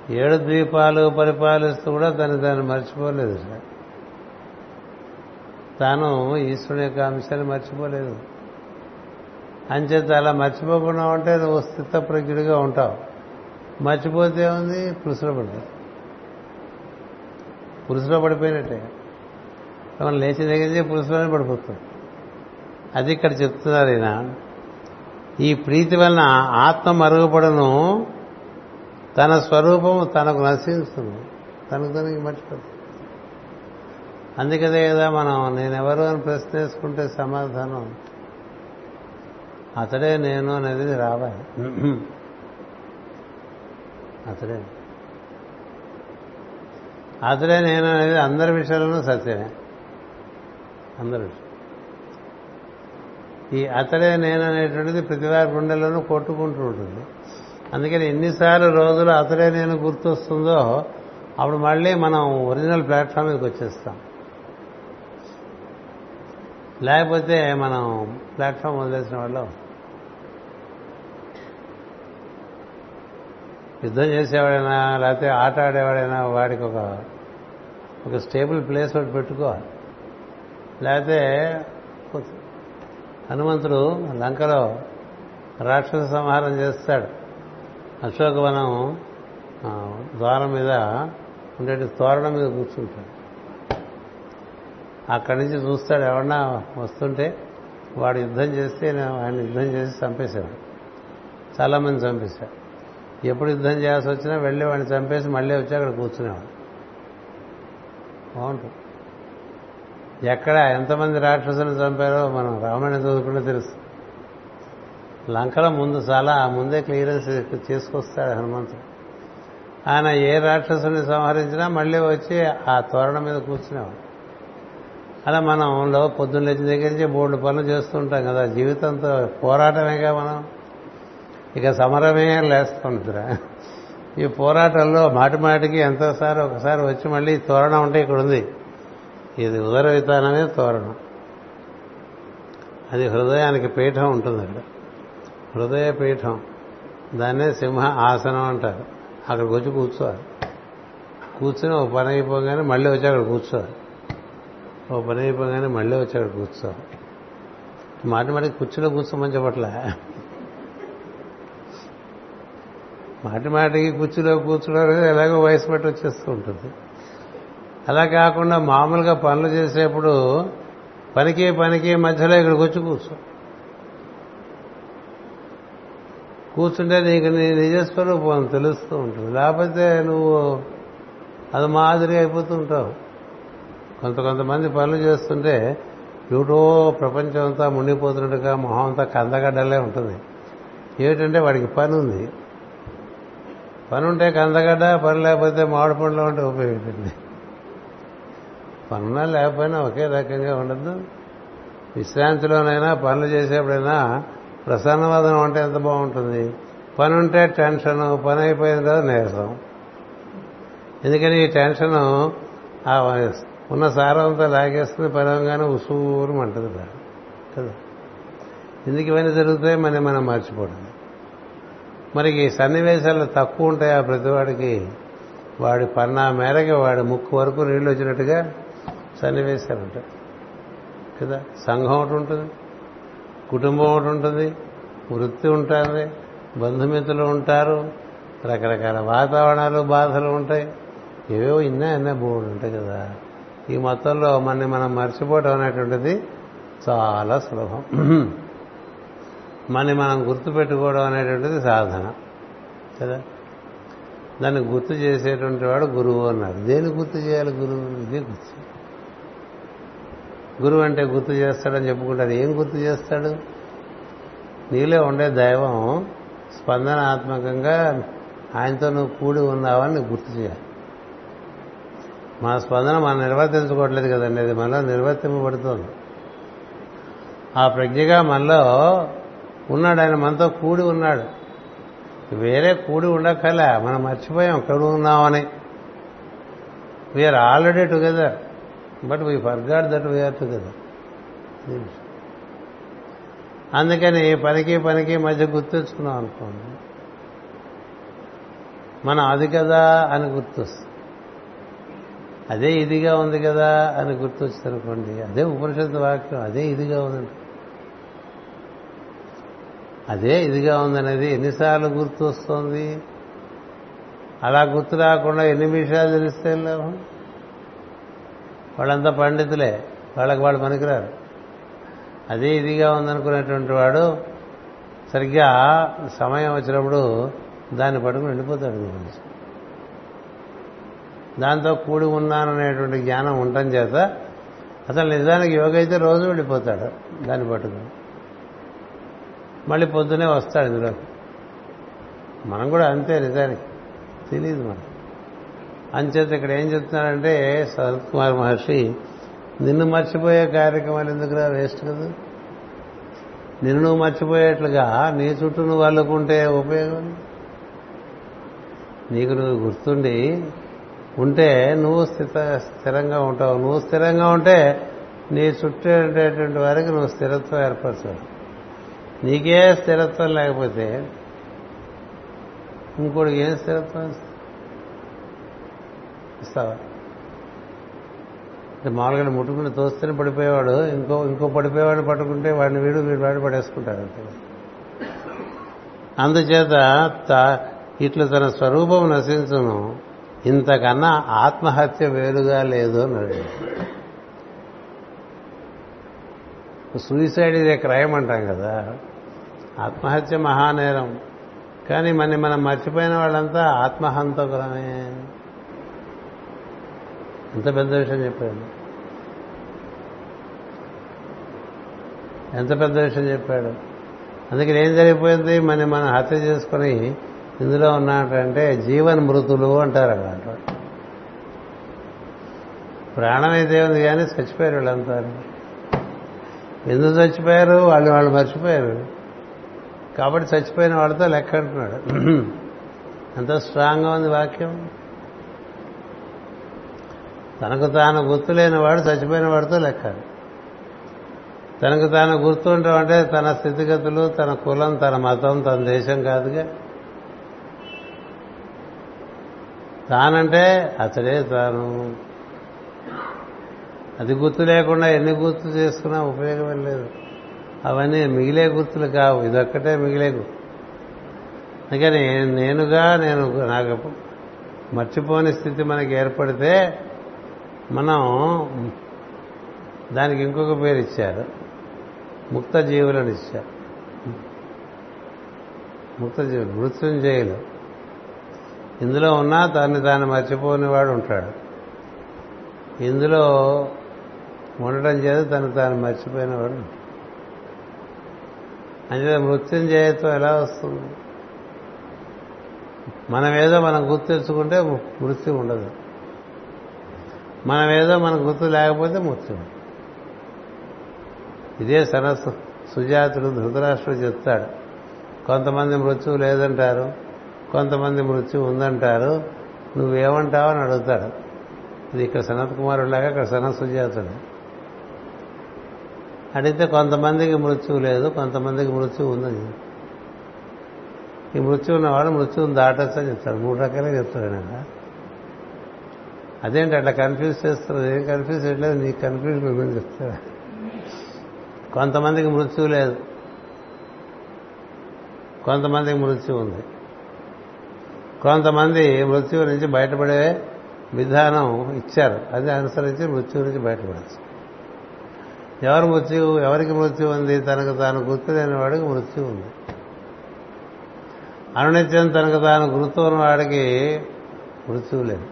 ఏడు ద్వీపాలు పరిపాలిస్తూ కూడా తను దాన్ని మర్చిపోలేదు సార్. తాను ఈశ్వరుని యొక్క అంశాన్ని మర్చిపోలేదు. అంచేత అలా మర్చిపోకుండా ఉంటే నువ్వు స్థితప్రజ్ఞుడిగా ఉంటావు. మర్చిపోతే ఉంది పులుసులో పడతావు పులుసులో పడిపోయినట్టే. మనం లేచి దగ్గర పులుసులోనే పడిపోతాం అది ఇక్కడ చెప్తున్నారు ఈయన ఈ ప్రీతి వలన ఆత్మ మరుగుపడను తన స్వరూపము తనకు నశిస్తుంది తనకు తనకి మర్చిపోతుంది అందుకదే కదా మనం నేనెవరు అని ప్రశ్న వేసుకుంటే సమాధానం. అతడే నేను అనేది రావాలి. అతడే. అతడే నేను అనేది అందరి విషయంలోనూ సత్యమే. అందరి విషయం. ఈ అతడే నేను అనేటువంటిది ప్రతివారి గుండెల్లోనూ కొట్టుకుంటూ ఉంటుంది. అందుకని ఎన్నిసార్లు రోజులు అతడే నేను గుర్తొస్తుందో అప్పుడు మళ్ళీ మనం ఒరిజినల్ ప్లాట్ఫామ్ మీదకి వచ్చేస్తాం. లేకపోతే మనం ప్లాట్ఫామ్ వదిలేసిన వాళ్ళు. యుద్ధం చేసేవాడైనా లేకపోతే ఆట ఆడేవాడైనా వాడికి ఒక ఒక స్టేబుల్ ప్లేస్ ఒకటి పెట్టుకోవాలి. లేకపోతే హనుమంతుడు లంకలో రాక్షస సంహారం చేస్తాడు. అశోకవనం ద్వారం మీద ఉండే తోరణం మీద కూర్చుంటాడు. అక్కడి నుంచి చూస్తాడు ఎవరన్నా వస్తుంటే వాడు యుద్ధం చేస్తే ఆయన యుద్ధం చేసి చంపేశాడు చాలామంది చంపేశాడు ఎప్పుడు యుద్ధం చేయాల్సి వచ్చినా వెళ్ళి వాడిని చంపేసి మళ్ళీ వచ్చి అక్కడ కూర్చునేవాడు. బాగుంటుంది. ఎక్కడ ఎంతమంది రాక్షసులు చంపారో మనం రామాయణం చదువుకుంటే తెలుసు. లంకలో ముందు చాలా ముందే క్లియరెన్స్ చేసుకొస్తాడు హనుమంతుడు. ఆయన ఏ రాక్షసుని సంహరించినా మళ్ళీ వచ్చి ఆ తోరణం మీద కూర్చునేవాడు. అలా మనంలో పొద్దున్న లేచిన దగ్గర నుంచి మూడు పనులు చేస్తుంటాం కదా. జీవితంతో పోరాటమేగా మనం? ఇక సమరమే లేస్తుందిరా. ఈ పోరాటంలో మాటి మాటికి ఎంతోసారి ఒకసారి వచ్చి మళ్ళీ తోరణం ఉంటే ఇక్కడ ఉంది. ఇది ఉదర విధానమే తోరణం. అది హృదయానికి పీఠం ఉంటుంది అక్కడ హృదయ పీఠం. దాన్నే సింహ ఆసనం అంటారు. అక్కడికి వచ్చి కూర్చోవాలి. కూర్చుని ఒక పని అయిపోగానే మళ్ళీ వచ్చి అక్కడ కూర్చోవాలి. ఓ పని అయిపోగానే మళ్ళీ వచ్చి అక్కడ కూర్చోవాలి. మాటి మాటికి కుర్చీలో కూర్చోమని చెప్పట్లే. మాటి మాటికి కుర్చీలో కూర్చోడం ఎలాగో వయసు బట్టి వచ్చేస్తూ ఉంటుంది. అలా కాకుండా మామూలుగా పనులు చేసేప్పుడు పనికి పనికి మధ్యలో ఇక్కడికి వచ్చి కూర్చో. కూర్చుంటే నీకు నీ నిజస్వరూపం తెలుస్తూ ఉంటుంది. లేకపోతే నువ్వు అది మాదిరి అయిపోతూ ఉంటావు. కొంత కొంతమంది పనులు చేస్తుంటే ఏటో ప్రపంచం అంతా మునిగిపోతున్నట్టుగా మొహం అంతా కందగడ్డలే ఉంటుంది. ఏమిటంటే వాడికి పని ఉంది పని ఉంటే కందగడ్డ పని లేకపోతే మామిడి పండ్లు ఉంటే ఉపయోగించండి. పనున్నా లేకపోయినా ఒకే రకంగా ఉండదు విశ్రాంతిలోనైనా పనులు చేసేప్పుడైనా ప్రసన్నవాదనం అంటే ఎంత బాగుంటుంది. పని ఉంటే టెన్షన్ పని అయిపోయింది కదా నీరసం. ఎందుకని ఈ టెన్షన్ ఆ ఉన్న సారంతా లాగేస్తుంది పదవంగానే ఉసూరు అంటది కదా? ఎందుకు ఇవన్నీ జరుగుతాయి మనం మనం మర్చిపోవడం. మరి ఈ సన్నివేశాలు తక్కువ ఉంటాయి ఆ ప్రతివాడికి. వాడి పన్నా మేరకి వాడి ముక్కు వరకు నీళ్ళు వచ్చినట్టుగా సన్నివేశాలు ఉంటాయి. కదా? సంఘం ఒకటి ఉంటుంది కుటుంబం ఒకటి ఉంటుంది వృత్తి ఉంటుంది బంధుమిత్రులు ఉంటారు రకరకాల వాతావరణాలు బాధలు ఉంటాయి. ఏవేవో ఇన్నా ఎన్న బోర్డు ఉంటాయి కదా. ఈ మొత్తంలో మనని మనం మర్చిపోవడం అనేటువంటిది చాలా సులభం. మనని మనం గుర్తుపెట్టుకోవడం అనేటువంటిది సాధన. కదా దాన్ని గుర్తు చేసేటువంటి వాడు గురువు అన్నాడు దేని గుర్తు చేయాలి గురువు? ఇదే గుర్తు. గురువు అంటే గుర్తు చేస్తాడని చెప్పుకుంటారు ఏం గుర్తు చేస్తాడు? నీలో ఉండే దైవం స్పందనాత్మకంగా ఆయనతో నువ్వు కూడి ఉన్నావని నీకు గుర్తు చేయాలి. మన స్పందన మనం నిర్వర్తించుకోవట్లేదు కదండి. అది మనలో నిర్వర్తింపబడుతోంది. ఆ ప్రజ్ఞగా మనలో ఉన్నాడు ఆయన మనతో కూడి ఉన్నాడు. వేరే కూడి ఉండకల మనం మర్చిపోయాం ఎక్కడ ఉన్నామని. We are already together but we forgot that we are together అందుకని పనికి పనికి మధ్య గుర్తుంచుకున్నాం అనుకోండి. మనం అది కదా అని గుర్తొస్తుంది. అదే ఇదిగా ఉంది కదా అని గుర్తొచ్చింది అనుకోండి అదే ఉపనిషత్తు వాక్యం అదే ఇదిగా ఉందండి అదే ఇదిగా ఉందనేది ఎన్నిసార్లు గుర్తు వస్తుంది అలా గుర్తు రాకుండా ఎన్ని విషయాలు తెలిస్తే లాభం? వాళ్ళంతా పండితులే. వాళ్ళకి వాళ్ళు పనికిరారు. అదే ఇదిగా ఉందనుకునేటువంటి వాడు సరిగ్గా సమయం వచ్చినప్పుడు దాన్ని పట్టుకుని వెళ్ళిపోతాడు గురించి దాంతో కూడి ఉన్నాననేటువంటి జ్ఞానం ఉండటం చేత అసలు నిజానికి యోగ అయితే రోజు వెళ్ళిపోతాడు దాన్ని పట్టుకుని. మళ్ళీ పొద్దునే వస్తాడు ఇందులో. మనం కూడా అంతే నిజానికి. తెలియదు మనం అంచేత ఇక్కడ ఏం చెప్తున్నాడంటే శరత్ కుమార్ మహర్షి నిన్ను మర్చిపోయే కార్యక్రమాలు ఎందుకురా వేస్ట్ కదా? నిన్ను నువ్వు మర్చిపోయేట్లుగా నీ చుట్టూ నువ్వు అల్లుకుంటే ఉపయోగం? నీకు నువ్వు గుర్తుండి ఉంటే నువ్వు స్థిత స్థిరంగా ఉంటావు. నువ్వు స్థిరంగా ఉంటే నీ చుట్టూ ఉండేటువంటి వారికి నువ్వు స్థిరత్వం ఏర్పరచావు నీకే స్థిరత్వం లేకపోతే ఇంకోటికి ఏం స్థిరత్వం ఇస్తావా? అంటే మామూలుగా ముట్టుకుని తోస్తేనే పడిపోయేవాడు ఇంకో ఇంకో పడిపోయేవాడు పట్టుకుంటే వాడిని వీడు వీడు వాడు పడేసుకుంటారు అంతే. అందుచేత ఇట్లు తన స్వరూపం నశించును ఇంతకన్నా ఆత్మహత్య వేరుగా లేదు అన్నాడు. సూయిసైడ్ ఇదే క్రైమ్ అంటాం కదా. ఆత్మహత్య మహానేరం. కానీ మన మనం మర్చిపోయిన వాళ్ళంతా ఆత్మహంతకులమే. ఎంత పెద్ద విషయం చెప్పాడు. ఎంత పెద్ద విషయం చెప్పాడు. అందుకని ఏం జరిగిపోయింది? మన మనం హత్య చేసుకుని ఇందులో ఉన్నట్టంటే జీవన్ మృతులు అంటారు అక్కడ. ప్రాణం అయితే ఉంది కానీ చచ్చిపోయారు వీళ్ళంతా. ఎందుకు చచ్చిపోయారు? వాళ్ళు వాళ్ళు మర్చిపోయారు. కాబట్టి చచ్చిపోయిన వాడితో లెక్క అంటున్నాడు. ఎంత స్ట్రాంగ్గా ఉంది వాక్యం. తనకు తాను గుర్తులేని వాడు చచ్చిపోయిన వాడితో లెక్క. తనకు తాను గుర్తుంటాం అంటే తన స్థితిగతులు తన కులం తన మతం తన దేశం కాదుగా. తానంటే అతడే తాను. అది గుర్తు లేకుండా ఎన్ని గుర్తు చేసుకున్నా ఉపయోగం లేదు. అవన్నీ మిగిలే గుర్తులు కావు. ఇదొక్కటే మిగిలే గుర్తు. అందుకని నేనుగా నేను నాకు మర్చిపోని స్థితి మనకి ఏర్పడితే మనం దానికి ఇంకొక పేరు ఇచ్చారు. ముక్త జీవులను ఇచ్చారు. ముక్త జీవులు మృత్యుంజయులు. ఇందులో ఉన్నా తన్ని తాను మర్చిపోని వాడు ఉంటాడు. ఇందులో ఉండటం చేత తను తాను మర్చిపోయిన వాడు అంటే మృత్యుంజయత్వం ఎలా వస్తుంది? మనమేదో మనం గుర్తు తెచ్చుకుంటే మృత్యు ఉండదు. మనమేదో మనకు గుర్తు లేకపోతే మృత్యు ఇదే సరస్సు సుజాతుడు ధృతరాష్ట్రుడు చెప్తాడు. కొంతమంది మృత్యువు లేదంటారు కొంతమంది మృత్యు ఉందంటారు నువ్వేమంటావు అని అడుగుతాడు. ఇది ఇక్కడ సనత్ కుమారులాగా అక్కడ సనత్ సుజాతుడు. అడిగితే కొంతమందికి మృత్యువు లేదు కొంతమందికి మృత్యువు ఉందని ఈ మృత్యు ఉన్నవాడు మృత్యువుని దాటొచ్చని చెప్తాడు. మూడు రకాలే చెప్తాడు ఆయన అదేంటి అట్లా కన్ఫ్యూజ్ చేస్తారు ఏం కన్ఫ్యూజ్ చేయట్లేదు? నీకు కన్ఫ్యూజన్ ఉందని చెప్తాడు. కొంతమందికి మృత్యువు లేదు. కొంతమందికి మృత్యు ఉంది. కొంతమంది మృత్యువు నుంచి బయటపడే విధానం ఇచ్చారు. అది అనుసరించి మృత్యువు నుంచి బయటపడచ్చు. ఎవరు మృత్యు ఎవరికి మృత్యు ఉంది? తనకు తాను గుర్తు లేని వాడికి మృత్యు ఉంది. అనునిత్యం తనకు తాను గుర్తు ఉన్నవాడికి మృత్యువు లేదు.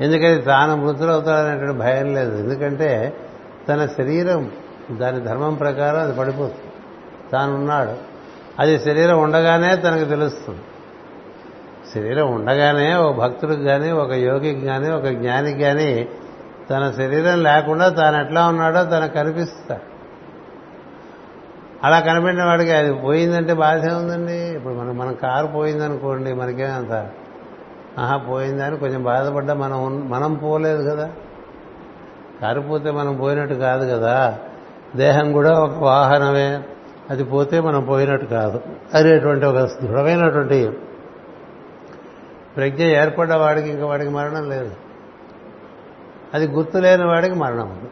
ఎందుకని తాను మృతులు అవుతాడనేటువంటి భయం లేదు. ఎందుకంటే తన శరీరం దాని ధర్మం ప్రకారం అది పడిపోతుంది. తానున్నాడు అది శరీరం ఉండగానే తనకు తెలుస్తుంది. శరీరం ఉండగానే ఒక భక్తుడికి కానీ ఒక యోగికి కానీ ఒక జ్ఞానికి కానీ తన శరీరం లేకుండా తాను ఎట్లా ఉన్నాడో తనకు కనిపిస్తాడు. అలా కనిపెట్టిన వాడికి అది పోయిందంటే బాధ ఉందండి. ఇప్పుడు మనం మన కారు పోయిందనుకోండి మనకేమంత ఆహా పోయిందని కొంచెం బాధపడ్డా మనం మనం పోలేదు కదా. కారు పోతే మనం పోయినట్టు కాదు కదా. దేహం కూడా ఒక వాహనమే. అది పోతే మనం పోయినట్టు కాదు. అనేటువంటి ఒక దృఢమైనటువంటి ప్రజ్ఞ ఏర్పడ్డ వాడికి ఇంకా వాడికి మరణం లేదు. అది గుర్తు లేని వాడికి మరణం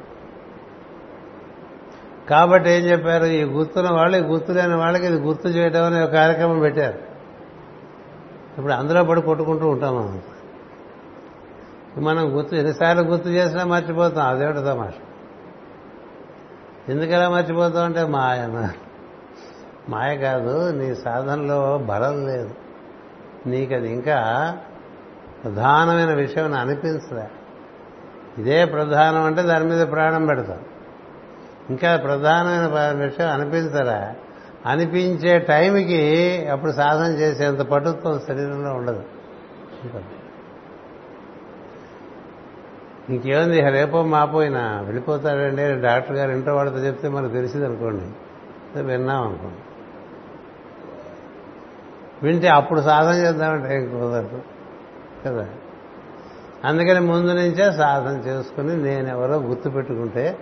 కాబట్టి ఏం చెప్పారు? ఈ గుర్తున్న వాళ్ళు ఈ గుర్తు లేని వాళ్ళకి ఇది గుర్తు చేయడం అనే ఒక కార్యక్రమం పెట్టారు. ఇప్పుడు అందులో పడి కొట్టుకుంటూ ఉంటాం మనం. మనం గుర్తు ఎన్నిసార్లు గుర్తు చేసినా మర్చిపోతాం. అదేమిటి తమాష? ఎందుకలా మర్చిపోతాం అంటే మాయ మాయ కాదు నీ సాధనలో బలం లేదు. నీకు అది ఇంకా ప్రధానమైన విషయం అనిపించలే. ఇదే ప్రధానం అంటే దాని మీద ప్రాణం పెడతాం. ఇంకా ప్రధానమైన విషయం అనిపించరా? అనిపించే టైంకి అప్పుడు సాధన చేసేంత పటుత్వం శరీరంలో ఉండదు. ఇంకేముంది రేపో మాపోయినా వెళ్ళిపోతాడండి డాక్టర్ గారు ఇంట్లో వాడితో చెప్తే మనకు తెలిసింది అనుకోండి. విన్నాం అనుకోండి. వింటే అప్పుడు సాధన చేద్దామంటే ఏం కుదరదు. కదా? అందుకని ముందు నుంచే సాధన చేసుకుని నేనెవరో గుర్తు పెట్టుకుంటే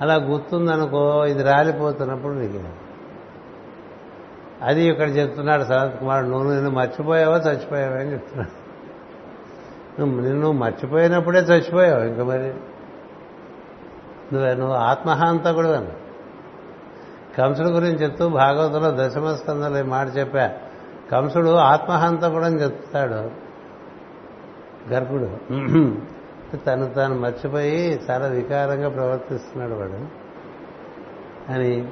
అలా గుర్తుందనుకో ఇది రాలిపోతున్నప్పుడు నీకు అది ఇక్కడ చెప్తున్నాడు శరత్ కుమార్ నువ్వు నిన్ను మర్చిపోయావా చచ్చిపోయావా? అని చెప్తున్నాడు. నువ్వు నిన్ను మర్చిపోయినప్పుడే చచ్చిపోయావు ఇంకా మరి. నువ్వే నువ్వు ఆత్మహాంతకుడు అని. కంసుడు గురించి చెప్తూ భాగవతంలో దశమ స్కందంలో మాట చెప్పా. కంసుడు ఆత్మహంతకుడు అని చెప్తాడు. గర్భుడు. తను తాను మర్చిపోయి చాలా వికారంగా ప్రవర్తిస్తున్నాడు వాడు. అని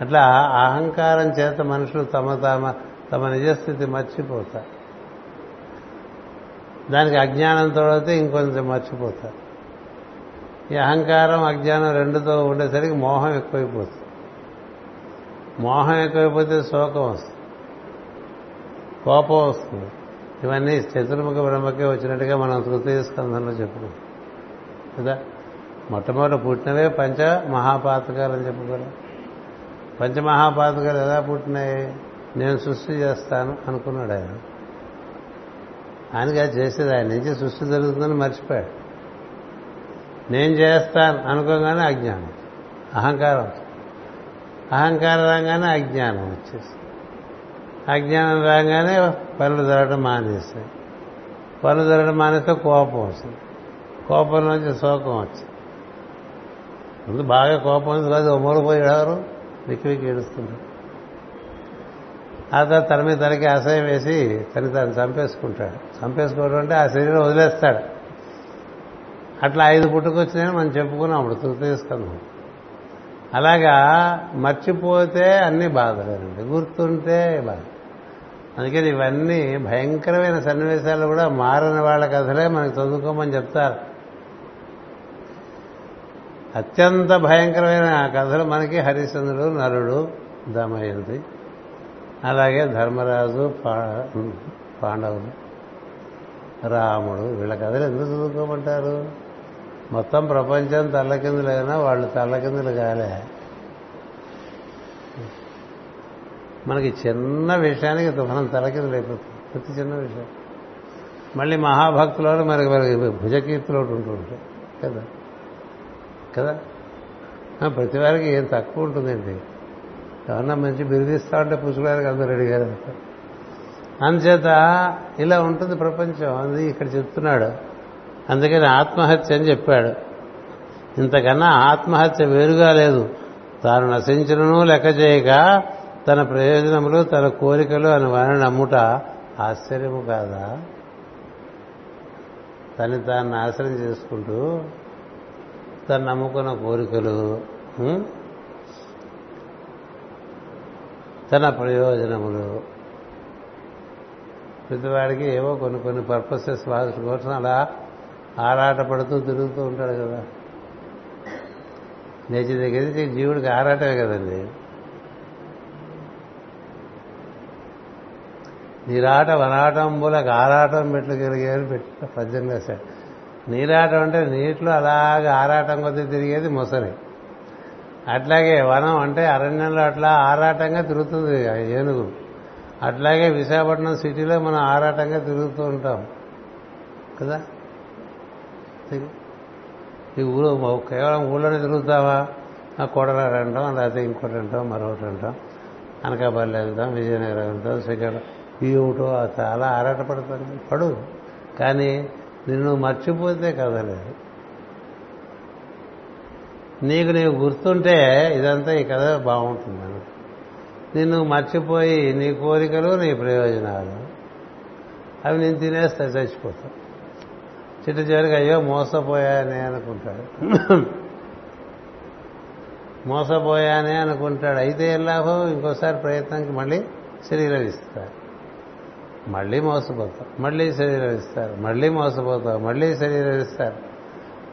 అట్లా అహంకారం చేత మనుషులు తమ తమ తమ నిజస్థితి మర్చిపోతారు. దానికి అజ్ఞానం అయితే ఇంకొంచెం మర్చిపోతారు. ఈ అహంకారం అజ్ఞానం రెండుతో ఉండేసరికి మోహం ఎక్కువైపోతుంది. మోహం ఎక్కువైపోతే శోకం వస్తుంది. కోపం వస్తుంది. ఇవన్నీ చతుర్ముఖ బ్రహ్మకే వచ్చినట్టుగా మనం తృతీయ స్కంధంలో చెప్పుకున్నాం కదా? మొట్టమొదటి పుట్టినవే పంచ మహాపాతకాలు అని చెప్పుకోరా పంచమహాపాతకాలు ఎలా పుట్టినాయి? నేను సృష్టి చేస్తాను అనుకున్నాడు ఆయన. ఆయనగా చేసేది ఆయన నుంచి సృష్టి జరుగుతుందని మర్చిపోయాడు. నేను చేస్తాను అనుకోగానే అజ్ఞానం. అహంకారం. అహంకారం రాగానే అజ్ఞానం వచ్చేసి అజ్ఞానం రాగానే పనులు జరగడం మానేస్తాయి. పనులు జరగడం మానేస్తే కోపం వస్తుంది. కోపం నుంచి శోకం వచ్చింది. ముందు బాగా కోపం ఉంది కాదు మూలపోయి ఎవరు? విక్కి విక్కి ఏడుస్తుంటారు. ఆ తర్వాత తన మీద తనకి అసహ్యం వేసి తను తను చంపేసుకుంటాడు. చంపేసుకోవడం అంటే ఆ శరీరం వదిలేస్తాడు. అట్లా ఐదు పుట్టుకొచ్చినాయని మనం చెప్పుకున్నాం అప్పుడు తృతీయస్కంధం అలాగా మర్చిపోతే అన్ని బాధలేనండి గుర్తుంటే బాధ. అందుకని ఇవన్నీ భయంకరమైన సన్నివేశాలు కూడా మారని వాళ్ళ కథలే మనకు చదువుకోమని చెప్తారు. అత్యంత భయంకరమైన కథలు మనకి హరిశ్చంద్రుడు నరుడు దమయంతి అలాగే ధర్మరాజు పా- పాండవులు రాముడు వీళ్ళ కథలు ఎందుకు చదువుకోమంటారు? మొత్తం ప్రపంచం తల్లకిందులైనా వాళ్ళు తల్లకిందులు కాలే. మనకి చిన్న విషయానికి మనం తలకిందులు అయిపోతుంది. ప్రతి చిన్న విషయం. మళ్ళీ మహాభక్తులు మనకి మనకి భుజకీర్తులు ఒకటి ఉంటూ ఉంటాయి కదా? కదా? ప్రతి వారికి ఏం తక్కువ ఉంటుందండి. ఎవరన్నా మంచి బిరుదిస్తా ఉంటే పుచ్చుకోవడానికి అందరూ రెడీగా అందుచేత ఇలా ఉంటుంది ప్రపంచం. అది ఇక్కడ చెప్తున్నాడు. అందుకని ఆత్మహత్య అని చెప్పాడు. ఇంతకన్నా ఆత్మహత్య వేరుగా లేదు. తాను నశించను లెక్క చేయక తన ప్రయోజనములు తన కోరికలు అని వారిని నమ్ముట ఆశ్చర్యము కాదా? తను తాను నాశనం చేసుకుంటూ తను నమ్ముకున్న కోరికలు తన ప్రయోజనములు. ప్రతివాడికి ఏవో కొన్ని కొన్ని పర్పసెస్ వాటి కోసం అలా ఆరాటపడుతూ తిరుగుతూ ఉంటాడు కదా. నేచర్ దగ్గర నుంచి జీవుడికి ఆరాటమే కదండి. నీరాట వనాటంబులకు ఆరాటం మెట్లు కలిగేది పెట్టి పద్యం రాశాడు. నీరాటం అంటే నీటిలో అలాగే ఆరాటం కొద్దీ తిరిగేది మొసలి. అట్లాగే వనం అంటే అరణ్యంలో అట్లా ఆరాటంగా తిరుగుతుంది ఏనుగు. అట్లాగే విశాఖపట్నం సిటీలో మనం ఆరాటంగా తిరుగుతూ ఉంటాం. కదా? ఈ ఊరు కేవలం ఊళ్ళోనే తిరుగుతావా? ఆ కోడలారు అంటాం లేకపోతే ఇంకోటి అంటాం మరొకటి అంటాం. అనకాపల్లి వెళ్తాం విజయనగరం వెళ్తాం శ్రీకాకుళం. ఈ చాలా ఆరాటపడతాను పడు. కానీ నిన్ను మర్చిపోతే కదలేదు. నీకు నీవు గుర్తుంటే ఇదంతా ఈ కథ బాగుంటుంది నిన్ను మర్చిపోయి నీ కోరికలు నీ ప్రయోజనాలు అవి నేను తినేస్తా చచ్చిపోతా చిట్ట చివరికి అయ్యో మోసపోయానే అనుకుంటాడు. మోసపోయానే అనుకుంటాడు. అయితే ఏం లాభం? ఇంకోసారి ప్రయత్నానికి మళ్ళీ శరీరం ఇస్తాడు మళ్ళీ మోసపోతాం మళ్ళీ శరీరం ఇస్తారు మళ్ళీ మోసపోతాం మళ్ళీ శరీరం ఇస్తారు.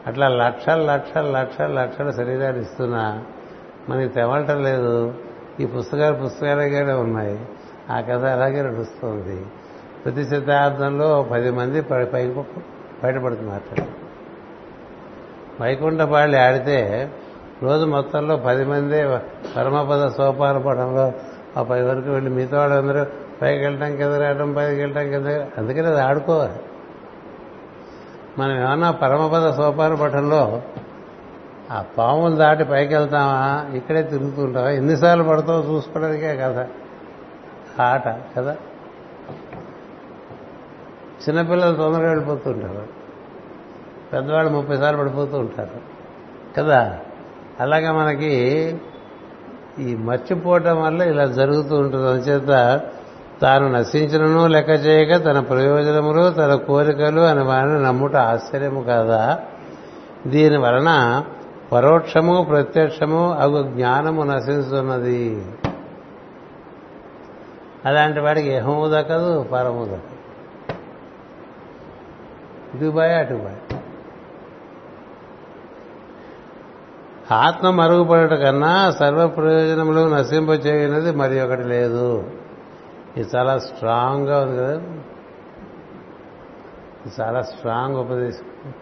అట్లా లక్షల లక్షల లక్షల లక్షల శరీరాలు ఇస్తున్నా మనకి తెవలటం లేదు. ఈ పుస్తకాలు పుస్తకాలుగానే ఉన్నాయి. ఆ కథ అలాగే నడుస్తుంది. ప్రతి శతాబ్దంలో పది మంది పైకి బయటపడుతున్నారు. వైకుంఠ పాళ్ళు ఆడితే రోజు మొత్తంలో పది మంది పరమపద సోపాన పడంలో ఆ పై వరకు వెళ్ళి మిగతా వాళ్ళందరూ పైకి వెళ్ళటం కింద రావడం పైకి వెళ్ళటం కింద అందుకని అది ఆడుకోవాలి. మనం ఏమన్నా పరమపద సోపాన పఠంలో ఆ పాములు దాటి పైకి వెళ్తామా? ఇక్కడే తిరుగుతుంటావా ఎన్నిసార్లు పడతావో చూసుకోవడానికే కదా ఆట కదా చిన్నపిల్లలు తొందరగా వెళ్ళిపోతుంటారు పెద్దవాళ్ళు ముప్పై సార్లు పడిపోతూ ఉంటారు. కదా? అలాగే మనకి ఈ మర్చిపోవటం వల్ల ఇలా జరుగుతూ ఉంటుంది. అందుచేత తాను నశించను లెక్క చేయక తన ప్రయోజనములు తన కోరికలు అని వారిని నమ్ముట ఆశ్చర్యము కాదా? దీని వలన పరోక్షము ప్రత్యక్షము అగు జ్ఞానము నశిస్తున్నది అలాంటి వాడికి ఏహము దక్కదు పరము దక్కదు. ఇటుబాయ్ అటుబాయ్ ఆత్మ మరుగుపడట కన్నా సర్వ ప్రయోజనములు నశింపచేయనది మరి ఒకటి లేదు. ఇది చాలా స్ట్రాంగ్గా ఉంది కదా. చాలా స్ట్రాంగ్ ఉపదేశం.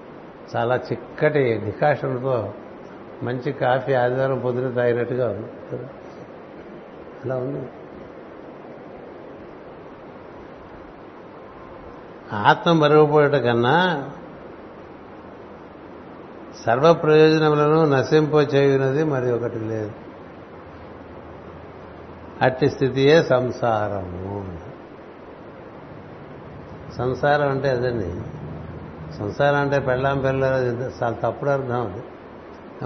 చాలా చిక్కటి డికాషన్తో మంచి కాఫీ ఆదివారం పొద్దున తాగినట్టుగా ఉంది. అలా ఉంది. ఆత్మ మరుగుపోయట కన్నా సర్వ ప్రయోజనములను నశింపచేయునది మరి ఒకటి లేదు. అట్టి స్థితియే సంసారము. సంసారం అంటే అదండి. సంసారం అంటే పెళ్ళాం పిల్లలు చాలా తప్పుడు అర్థం అది.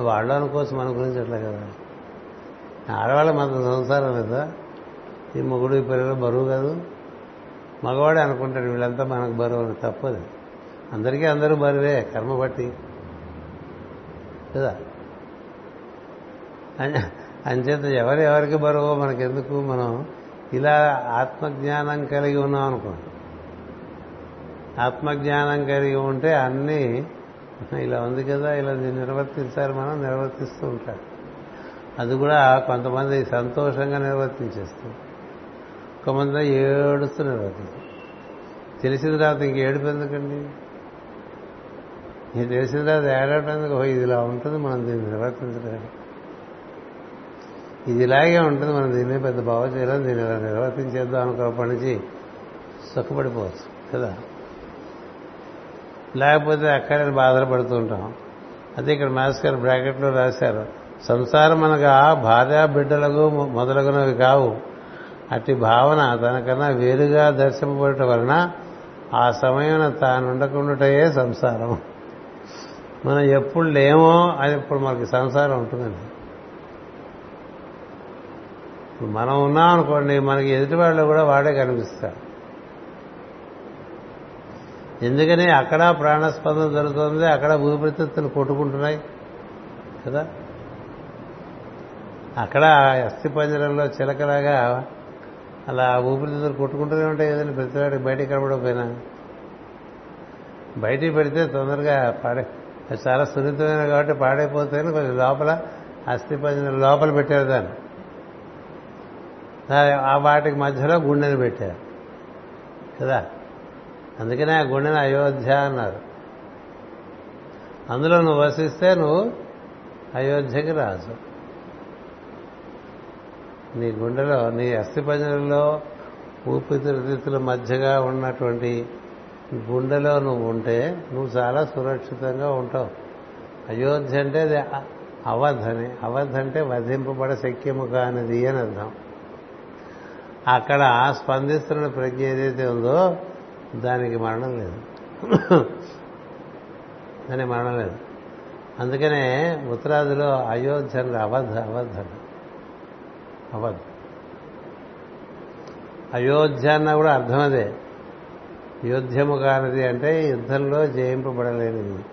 వాళ్ళు అనుకోవచ్చు మన గురించి అట్లా కదా. ఆడవాళ్ళ మాత్రం సంసారం లేదా? ఈ మొగుడు ఈ పిల్లలు బరువు కాదు. మగవాడే అనుకుంటాడు వీళ్ళంతా మనకు బరువు అని. తప్పదు. అందరికీ అందరూ బరువే కర్మ బట్టి కదా అంచేత ఎవరు ఎవరికి బరువు మనకెందుకు? మనం ఇలా ఆత్మజ్ఞానం కలిగి ఉన్నాం అనుకోండి. ఆత్మజ్ఞానం కలిగి ఉంటే అన్నీ ఇలా ఉంది కదా ఇలా నిర్వర్తించాలి మనం నిర్వర్తిస్తూ ఉంటారు. అది కూడా కొంతమంది సంతోషంగా నిర్వర్తించేస్తుంది కొంతమంది ఏడుస్తూ నిర్వర్తిస్తారు. తెలిసిన తర్వాత ఇంక ఏడుపు ఎందుకండి? ఇది తెలిసిన తర్వాత ఏడవటం ఎందుకు? ఇది ఇలా ఉంటుంది మనం దీన్ని నిర్వర్తించడానికి ఇది ఇలాగే ఉంటుంది మనం దీన్ని పెద్ద బావ చేయలేం దీన్ని ఇలా నిర్వర్తించేద్దాం అనుకున్నప్పటి నుంచి సుఖపడిపోవచ్చు కదా? లేకపోతే అక్కడే బాధలు పడుతూ ఉంటాం. అదే ఇక్కడ మాస్ గారు బ్రాకెట్లో రాశారు సంసారం అనగా భార్య బిడ్డలకు మొదలగునవి కావు. అట్టి భావన తనకన్నా వేరుగా దర్శింపబడటం వలన ఆ సమయం తానుండకుండాటయే సంసారం. మనం ఎప్పుడు లేమో అది ఇప్పుడు మనకి సంసారం ఉంటుందండి. ఇప్పుడు మనం ఉన్నాం అనుకోండి మనకి ఎదుటి వాళ్ళు కూడా వాడే కనిపిస్తాడు ఎందుకని అక్కడ ప్రాణస్పందన జరుగుతుంది అక్కడ ఊపిరితిత్తులు కొట్టుకుంటున్నాయి కదా? అక్కడ అస్థి పంజరంలో చిలకలాగా అలా ఊపిరితిత్తులు కొట్టుకుంటూనే ఉంటాయి కదండి ప్రతివాడికి బయటికి కనబడకపోయినా బయటికి పెడితే తొందరగా పాడే చాలా సున్నితమైన కాబట్టి పాడైపోతాయని కొంచెం లోపల అస్థి పంజరం లోపల పెట్టారు దాన్ని. ఆ వాటికి మధ్యలో గుండెని పెట్టారు. కదా? అందుకనే ఆ గుండెని అయోధ్య అన్నారు. అందులో నువ్వు వసిస్తే నువ్వు అయోధ్యకి రాజు. నీ గుండెలో నీ అస్థిపంజరంలో ఊపిరితిత్తుల మధ్యగా ఉన్నటువంటి గుండెలో నువ్వు ఉంటే నువ్వు చాలా సురక్షితంగా ఉంటావు. అయోధ్య అంటే అది అవధ్ అని అవధ్ అంటే వధింపబడ శక్యము కానిది అని అర్థం. అక్కడ స్పందిస్తున్న ప్రజ్ఞ ఏదైతే ఉందో దానికి మరణం లేదు. దానికి మరణం లేదు. అందుకనే ఉత్తరాదిలో అయోధ్య అని అవధ్ అవధ్. అవధ్. అయోధ్య అన్న కూడా అర్థం అదే. యుద్ధము కానిది అంటే యుద్ధంలో జయింపబడలేనిది.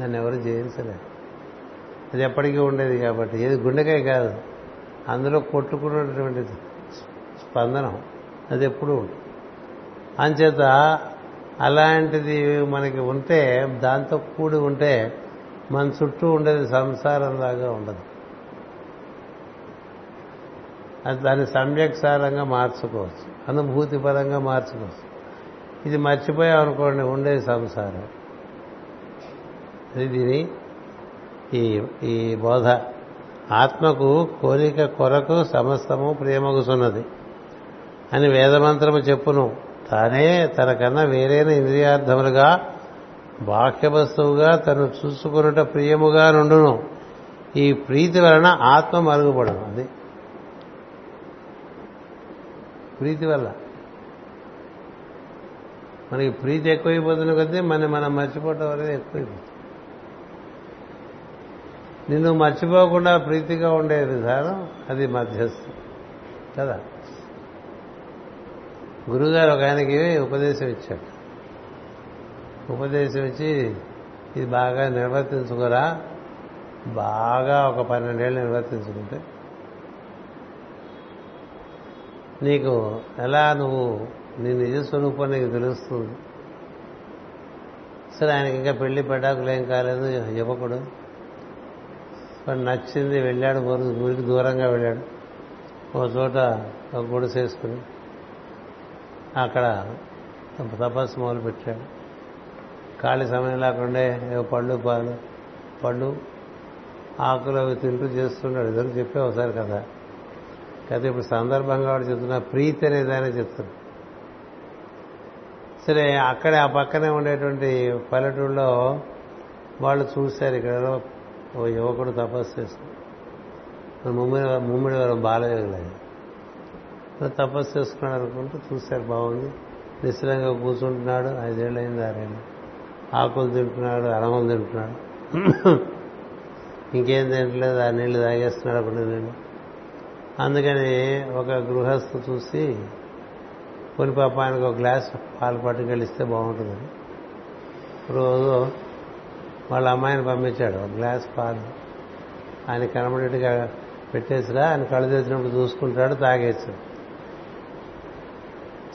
దాన్ని ఎవరు జయించలేరు అది ఎప్పటికీ ఉండేది కాబట్టి. ఏది గుండెకాయ కాదు. అందులో కొట్టుకున్నటువంటిది. స్పందనం. అది ఎప్పుడు ఉంటుంది. అంచేత అలాంటిది మనకి ఉంటే దాంతో కూడి ఉంటే మన చుట్టూ ఉండేది సంసారంలాగా ఉండదు. అది దాన్ని సమ్యక్సారంగా మార్చుకోవచ్చు. అనుభూతి పరంగా మార్చుకోవచ్చు. ఇది మర్చిపోయాం అనుకోండి ఉండేది సంసారం. దీని ఈ ఈ బోధ. ఆత్మకు కోరిక కొరకు సమస్తము ప్రేమగుసున్నది అని వేదమంత్రము చెప్పును. తానే తనకన్నా వేరైన ఇంద్రియార్థములుగా బాహ్య వస్తువుగా తను చూసుకున్నట ప్రియముగా నుండును. ఈ ప్రీతి వలన ఆత్మ మరుగుపడను అది ప్రీతి వల్ల. మనకి ప్రీతి ఎక్కువైపోతుంది కొద్దీ మన మనం మర్చిపోవటం అనేది ఎక్కువైపోతుంది. నిన్ను మర్చిపోకుండా ప్రీతిగా ఉండే విధానం అది మధ్యస్థం. కదా? గురుగారు ఒక ఆయనకి ఉపదేశం ఇచ్చాడు ఉపదేశం ఇచ్చి ఇది బాగా నిర్వర్తించుకోరా. బాగా ఒక పన్నెండేళ్ళు నిర్వర్తించుకుంటే. నీకు ఎలా నువ్వు నీ నిజ స్వరూపం నీకు తెలుస్తుంది. సరే ఆయనకి ఇంకా పెళ్ళి పెటాకులు ఏం కాలేదు యువకుడు నచ్చింది వెళ్ళాడు ఊరికి దూరంగా వెళ్ళాడు. ఒక చోట ఒక గుడిసేసుకుని అక్కడ తపస్సు మొదలు పెట్టాడు. ఖాళీ సమయం లేకుండా ఏవో పళ్ళు పాలు పళ్ళు ఆకులు అవి తింటూ చేస్తున్నాడు. ఇద్దరు చెప్పే ఒకసారి కదా కదా ఇప్పుడు సందర్భంగా వాడు చెప్తున్నా ప్రీతి అనేదానే చెప్తున్నా సరే అక్కడే ఆ పక్కనే ఉండేటువంటి పల్లెటూళ్ళలో వాళ్ళు చూశారు ఇక్కడ ఓ యువకుడు తపస్సు చేస్తున్నాడు ముమ్మిడి ముమ్మిడి వారు బాలయోగులు తపస్సు చేసుకున్నాడు అనుకుంటూ చూశారు బాగుంది నిశ్చలంగా కూర్చుంటున్నాడు. ఐదేళ్ళు అయింది ఆరేళ్ళు ఆకులు తింటున్నాడు అరమలు తింటున్నాడు. ఇంకేం తింటలేదు ఆ నీళ్ళు తాగేస్తున్నాడు అప్పుడు నీళ్ళు అందుకని ఒక గృహస్థు చూసి కొన్ని పాప ఆయనకు ఒక గ్లాస్ పాలు పట్టుకెళ్ళిస్తే బాగుంటుందని రోజు వాళ్ళ అమ్మాయిని పంపించాడు ఒక గ్లాస్ పాలు. ఆయన కనబడేట్టుగా పెట్టేసిరా ఆయన కళ్ళు తెచ్చినప్పుడు చూసుకుంటాడు తాగేసాడు.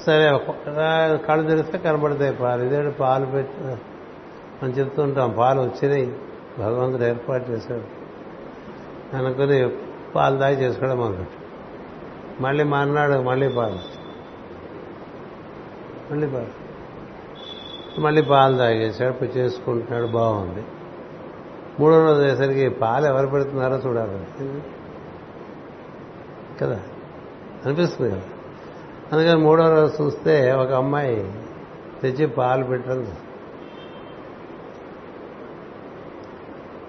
సరే కళ్ళు తెరిస్తే కనబడతాయి పాలు. ఇదేడు పాలు పెట్టి మనం చెప్తుంటాం పాలు వచ్చినాయి. భగవంతుడు ఏర్పాటు చేశాడు. అనుకుని పాలు తాగి చేసుకోవడం మొదలెట్టు మళ్ళీ మర్నాడు మళ్ళీ పాలు. మళ్ళీ పాలు. మళ్ళీ పాలు తాగేసాడు చేసుకుంటున్నాడు బాగుంది. మూడో రోజు అయ్యేసరికి పాలు ఎవరు పెడుతున్నారో చూడాలి. కదా? అనిపిస్తుంది కదా? అందుకని మూడో రోజు చూస్తే ఒక అమ్మాయి తెచ్చి పాలు పెట్టడం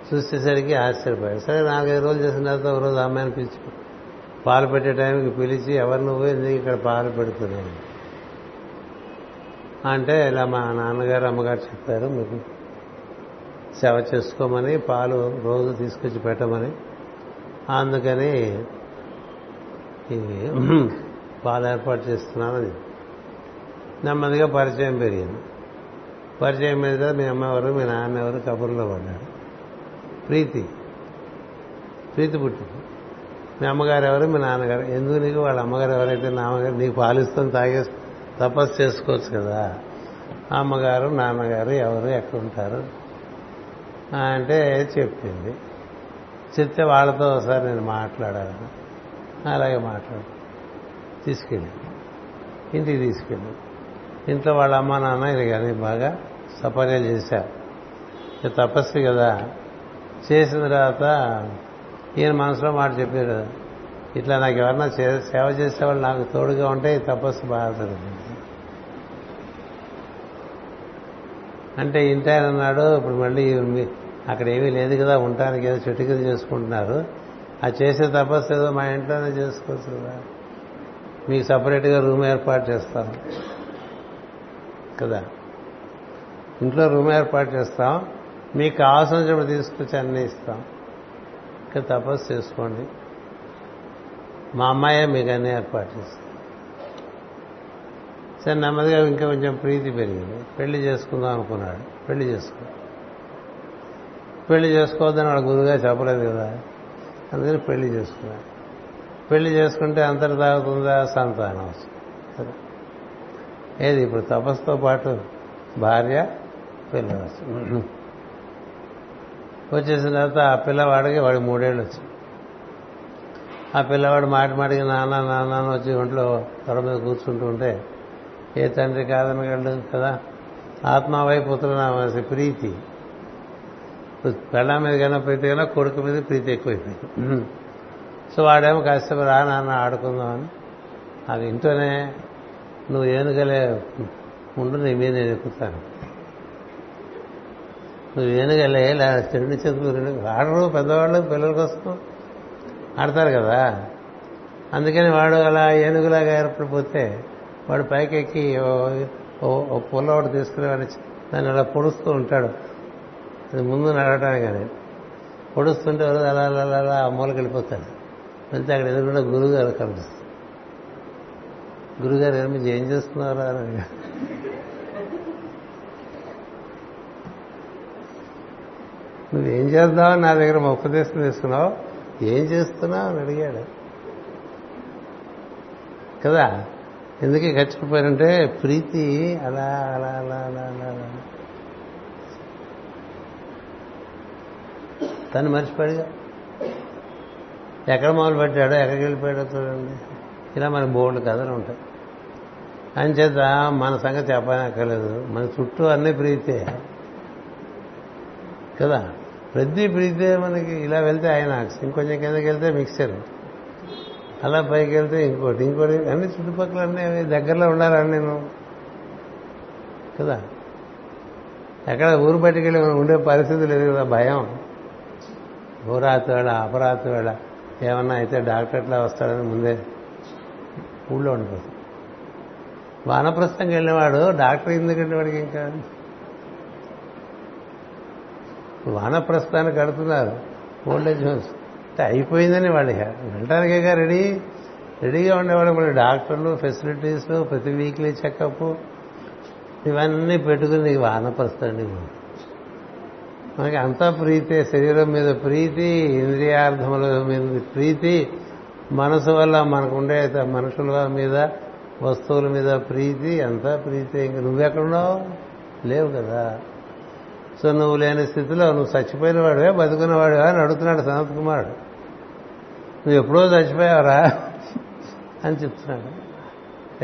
చూసేసరికి ఆశ్చర్యపోయాడు. సరే నాలుగైదు రోజులు చేసిన తర్వాత ఒక రోజు అమ్మాయిని పిలిచి పాలు పెట్టే టైంకి పిలిచి ఎవరు నువ్వు? ఎందుకు ఇక్కడ పాలు పెడుతున్నావు? అంటే ఇలా మా నాన్నగారు అమ్మగారు చెప్పారు మీకు సేవ చేసుకోమని పాలు రోజు తీసుకొచ్చి పెట్టమని. అందుకని ఈ పాలు ఏర్పాటు చేస్తున్నామని నెమ్మదిగా పరిచయం పెరిగింది. పరిచయం మీద మీ అమ్మ ఎవరు మీ నాన్న ఎవరు కబుర్లో పడ్డారు. ప్రీతి. ప్రీతి పుట్టింది. మీ అమ్మగారు ఎవరు? మీ నాన్నగారు. ఎందుకు నీకు? వాళ్ళ అమ్మగారు ఎవరైతే నాన్నగారు నీకు పాలిస్తాను తాగే తపస్సు చేసుకోవచ్చు కదా. అమ్మగారు నాన్నగారు ఎవరు ఎక్కడ ఉంటారు? అంటే చెప్పింది. చెప్తే వాళ్ళతో ఒకసారి నేను మాట్లాడాలి అలాగే మాట్లాడు తీసుకెళ్ళి. ఇంటికి తీసుకెళ్ళి. ఇంట్లో వాళ్ళ అమ్మ నాన్న ఇది కానీ బాగా సపర్యలు చేశారు. తపస్సు కదా. చేసిన తర్వాత ఈయన మనసులో మాట చెప్పారు కదా. ఇట్లా నాకు ఎవరన్నా సేవ చేసేవాళ్ళు నాకు తోడుగా ఉంటే ఈ తపస్సు బాగా అంటే ఇంటి ఆయన అన్నాడు ఇప్పుడు మళ్ళీ మీ- అక్కడ ఏమీ లేదు కదా ఉండటానికి ఏదో చెట్టు కింద చేసుకుంటున్నారు. ఆ చేసే తపస్సు ఏదో మా ఇంట్లోనే చేసుకోవచ్చు కదా. మీకు సపరేట్గా రూమ్ ఏర్పాటు చేస్తాం కదా? ఇంట్లో రూమ్ ఏర్పాటు చేస్తాం. మీకు కావాల్సినప్పుడు తీసుకొచ్చి అన్నీ ఇస్తాం. ఇంకా తపస్సు చేసుకోండి. మా అమ్మాయే మీకు అన్నీ ఏర్పాటు చేస్తాం. సరే నెమ్మదిగా ఇంకా కొంచెం ప్రీతి పెరిగింది. పెళ్ళి చేసుకుందాం అనుకున్నాడు. పెళ్ళి చేసుకో. పెళ్ళి చేసుకోవద్దని వాళ్ళ గురుగా చెప్పలేదు కదా? అందుకని పెళ్ళి చేసుకున్నాడు. పెళ్ళి చేసుకుంటే అంతటి తాగుతుందా సంతానం. వస్తుంది ఏది ఇప్పుడు తపస్సుతో పాటు భార్య పిల్ల వచ్చేసిన తర్వాత ఆ పిల్లవాడికి వాడు మూడేళ్ళు వచ్చింది ఆ పిల్లవాడు మాటి మాటికి నాన్న నాన్న అని వచ్చి ఒంట్లో తొడ మీద కూర్చుంటూ ఉంటే ఏ తండ్రి కాదనగలడు కదా. ఆత్మావై పుత్రనామాసి ప్రీతి. పెళ్ళ మీద కన్నా ప్రీతి కన్నా కొడుకు మీద ప్రీతి ఎక్కువైపోయింది. సో వాడేమో కాసేపు రా నాన్న ఆడుకుందామని. అది ఇంట్లోనే నువ్వు ఏనుగలే ఉండు నీ మీద నేను ఎక్కుతాను. నువ్వు ఏనుగలే ఇలా చెడు చెతులు రెండు ఆడరు పెద్దవాళ్ళు పిల్లల కోసం ఆడతారు కదా. అందుకని వాడు అలా ఏనుగులాగా ఏర్పడిపోతే వాడు పైకి ఎక్కి ఓ- పుల్ల ఒకటి తీసుకుని వాడిని దాన్ని అలా పొడుస్తూ ఉంటాడు. అది ముందు నడవటానికి కానీ పొడుస్తుంటే అలా అలా అలా అలా ఆ మూలకి వెళ్ళిపోతాడు వెళ్తే అక్కడ ఎదురుకుండా గురుగారు కనిపిస్తుంది గురుగారు ఏమి ఏం చేస్తున్నారా అని అడిగాడు. నువ్వేం చేద్దావు నా దగ్గర మా ఉపదేశం తీసుకున్నావు? ఏం చేస్తున్నావు అని అడిగాడు. కదా? ఎందుకే ఖర్చుకుపోయారంటే ప్రీతి అలా అలా అలా అలా అలా అలా. తను మర్చిపోయాడుగా. ఎక్కడ మొదలు పెట్టాడో ఎక్కడికి వెళ్ళిపోయాడో చూడండి. ఇలా మన బోర్డు కథలు ఉంటాయి. అంచేత మన సంగతి చెప్పనక్కర్లేదు. మన చుట్టూ అన్ని ప్రీతే. కదా? ప్రతి ప్రీతే మనకి ఇలా వెళ్తే ఆయన ఇంకొంచెం కిందకి వెళ్తే మిక్సర్. అలా పైకి వెళ్తే ఇంకోటి ఇంకోటి. అన్ని చుట్టుపక్కల అన్నీ దగ్గరలో ఉండాలని నేను కదా? ఎక్కడ ఊరు బయటికి వెళ్ళి మనం ఉండే పరిస్థితి లేదు కదా భయం. ఊరాతి వేళ అపరాత్రి వేళ ఏమన్నా అయితే డాక్టర్ ఎట్లా వస్తాడని ముందే ఊళ్ళో ఉండిపోతుంది వానప్రస్థంకి వెళ్ళినవాడు డాక్టర్ ఎందుకంటే వాడికి ఇంకా వానప్రస్థానికి కడుతున్నారు. ఓల్డేజ్ హోమ్స్ అంటే అయిపోయిందని వాళ్ళు వెళ్ళటానికేగా రెడీ. రెడీగా ఉండేవాళ్ళు మళ్ళీ డాక్టర్లు ఫెసిలిటీస్ ప్రతి వీక్లీ చెకప్ ఇవన్నీ పెట్టుకుని నీకు వానప్రస్థండి మనకి అంతా ప్రీతే శరీరం మీద ప్రీతి ఇంద్రియార్థముల మీద ప్రీతి మనసు వల్ల మనకు ఉండే మనుషుల మీద వస్తువుల మీద ప్రీతి అంతా ప్రీతి. ఇంక నువ్వెక్కడున్నావు? లేవు కదా. సో నువ్వు లేని స్థితిలో నువ్వు చచ్చిపోయిన వాడివే బతుకున్నవాడివా అని అడుగుతున్నాడు సనత్ కుమారుడు. నువ్వు ఎప్పుడో చచ్చిపోయావరా? అని చెప్తున్నాడు.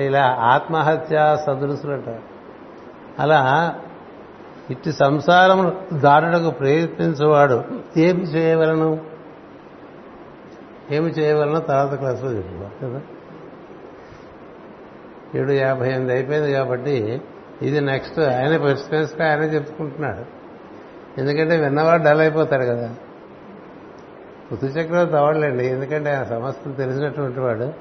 ఇలా ఆత్మహత్య సదృశులు అంటారు. అలా ఇట్టి సంసారం దాటకు ప్రయత్నించేవాడు ఏమి చేయవలను? ఏమి చేయవలనో తర్వాత క్లాసులో చెప్పుకోవాలి కదా? ఏడు యాభై ఎనిమిది అయిపోయింది కాబట్టి ఇది నెక్స్ట్ ఆయన పరిష్కరిస్తే ఆయనే చెప్పుకుంటున్నాడు. ఎందుకంటే విన్నవాడు డల్ అయిపోతాడు కదా. పృథు చక్రవర్తి ఎందుకంటే ఆయన సమస్యలు తెలిసినటువంటి వాడు.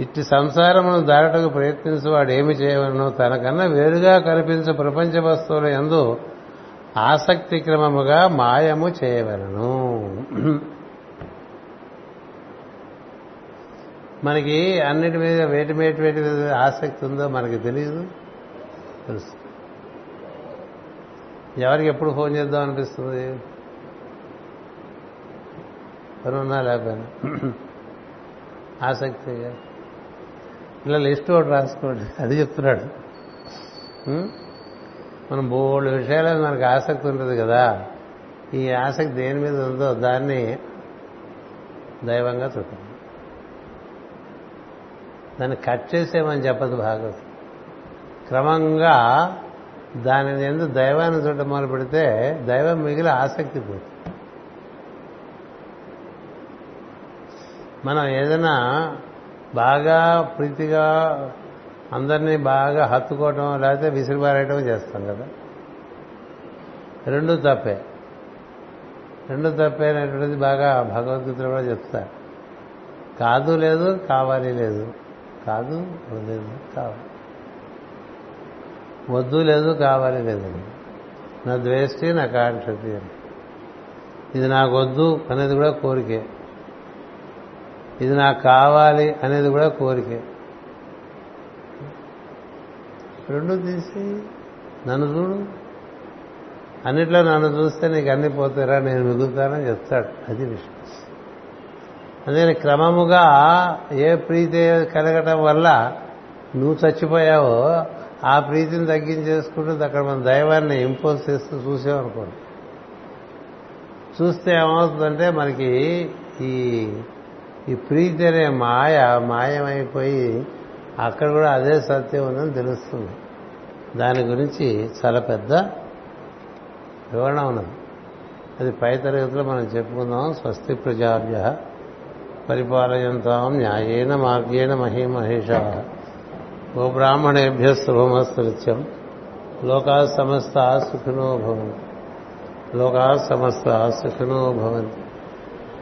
ఇట్టి సంసారమును దాటకు ప్రయత్నించేవాడు ఏమి చేయవలను తనకన్నా వేరుగా కనిపించే ప్రపంచ వస్తువుల ఎందు ఆసక్తి క్రమముగా మాయము చేయవలను. మనకి అన్నిటి మీద వేటి వేటి వేటి మీద ఆసక్తి ఉందో మనకి తెలియదు తెలుసు. ఎవరికి ఎప్పుడు ఫోన్ చేద్దాం అనిపిస్తుంది? ఎవరున్నా లేకపోయినా. ఆసక్తిగా ఇలా లిస్ట్ ఒకటి రాసుకోండి. అది చెప్తున్నాడు. మనం బోళ్ళు విషయాలు మనకు ఆసక్తి ఉంటుంది కదా. ఈ ఆసక్తి దేని మీద ఉందో దాన్ని దైవంగా చూడండి దాన్ని కట్ చేసేమని చెప్పదు భాగవతం. క్రమంగా దానిని ఎందు దైవాన్ని చూడటం మొదలు పెడితే దైవం మిగిలి ఆసక్తి పోతుంది. మనం ఏదైనా బాగా ప్రీతిగా అందరినీ బాగా హత్తుకోవటం లేకపోతే విసిరిపారేయటం చేస్తాం కదా. రెండు తప్పే. రెండు తప్పే అనేటువంటిది బాగా భగవద్గీతలో కూడా చెప్తారు. కాదు లేదు కావాలి లేదు. కాదు లేదు కావాలి. వద్దు లేదు కావాలి లేదు. నా ద్వేష్టి నా కాంక్షతి ఇది నాకు వద్దు అనేది కూడా కోరికే. ఇది నాకు కావాలి అనేది కూడా కోరికే. రెండు తీసి నన్ను చూడు. అన్నిట్లో నన్ను చూస్తే నీకు అన్ని పోతారా నేను మిగులుతానని చెప్తాడు. అది విషయం అందుకని క్రమముగా ఏ ప్రీతి కలగటం వల్ల నువ్వు చచ్చిపోయావో ఆ ప్రీతిని తగ్గించేసుకుంటూ అక్కడ మన దైవాన్ని ఇంపోజ్ చేస్తూ చూసామనుకోండి చూస్తే ఏమవుతుందంటే మనకి ఈ ఈ ప్రీతి అనే మాయ మాయమైపోయి అక్కడ కూడా అదే సత్యం ఉందని తెలుస్తుంది. దాని గురించి చాలా పెద్ద వివరణ ఉన్నది. అది పై తరగతిలో మనం చెప్పుకుందాం. స్వస్తి ప్రజాభ్య పరిపాలయంతాం న్యాయేన మార్గేణ మహీమహేషా. ఓ బ్రాహ్మణేభ్య శుభమస్తృత్యం లోకా సమస్త సుఖినో భవంతి. లోకా సమస్త సుఖినో భవంతి.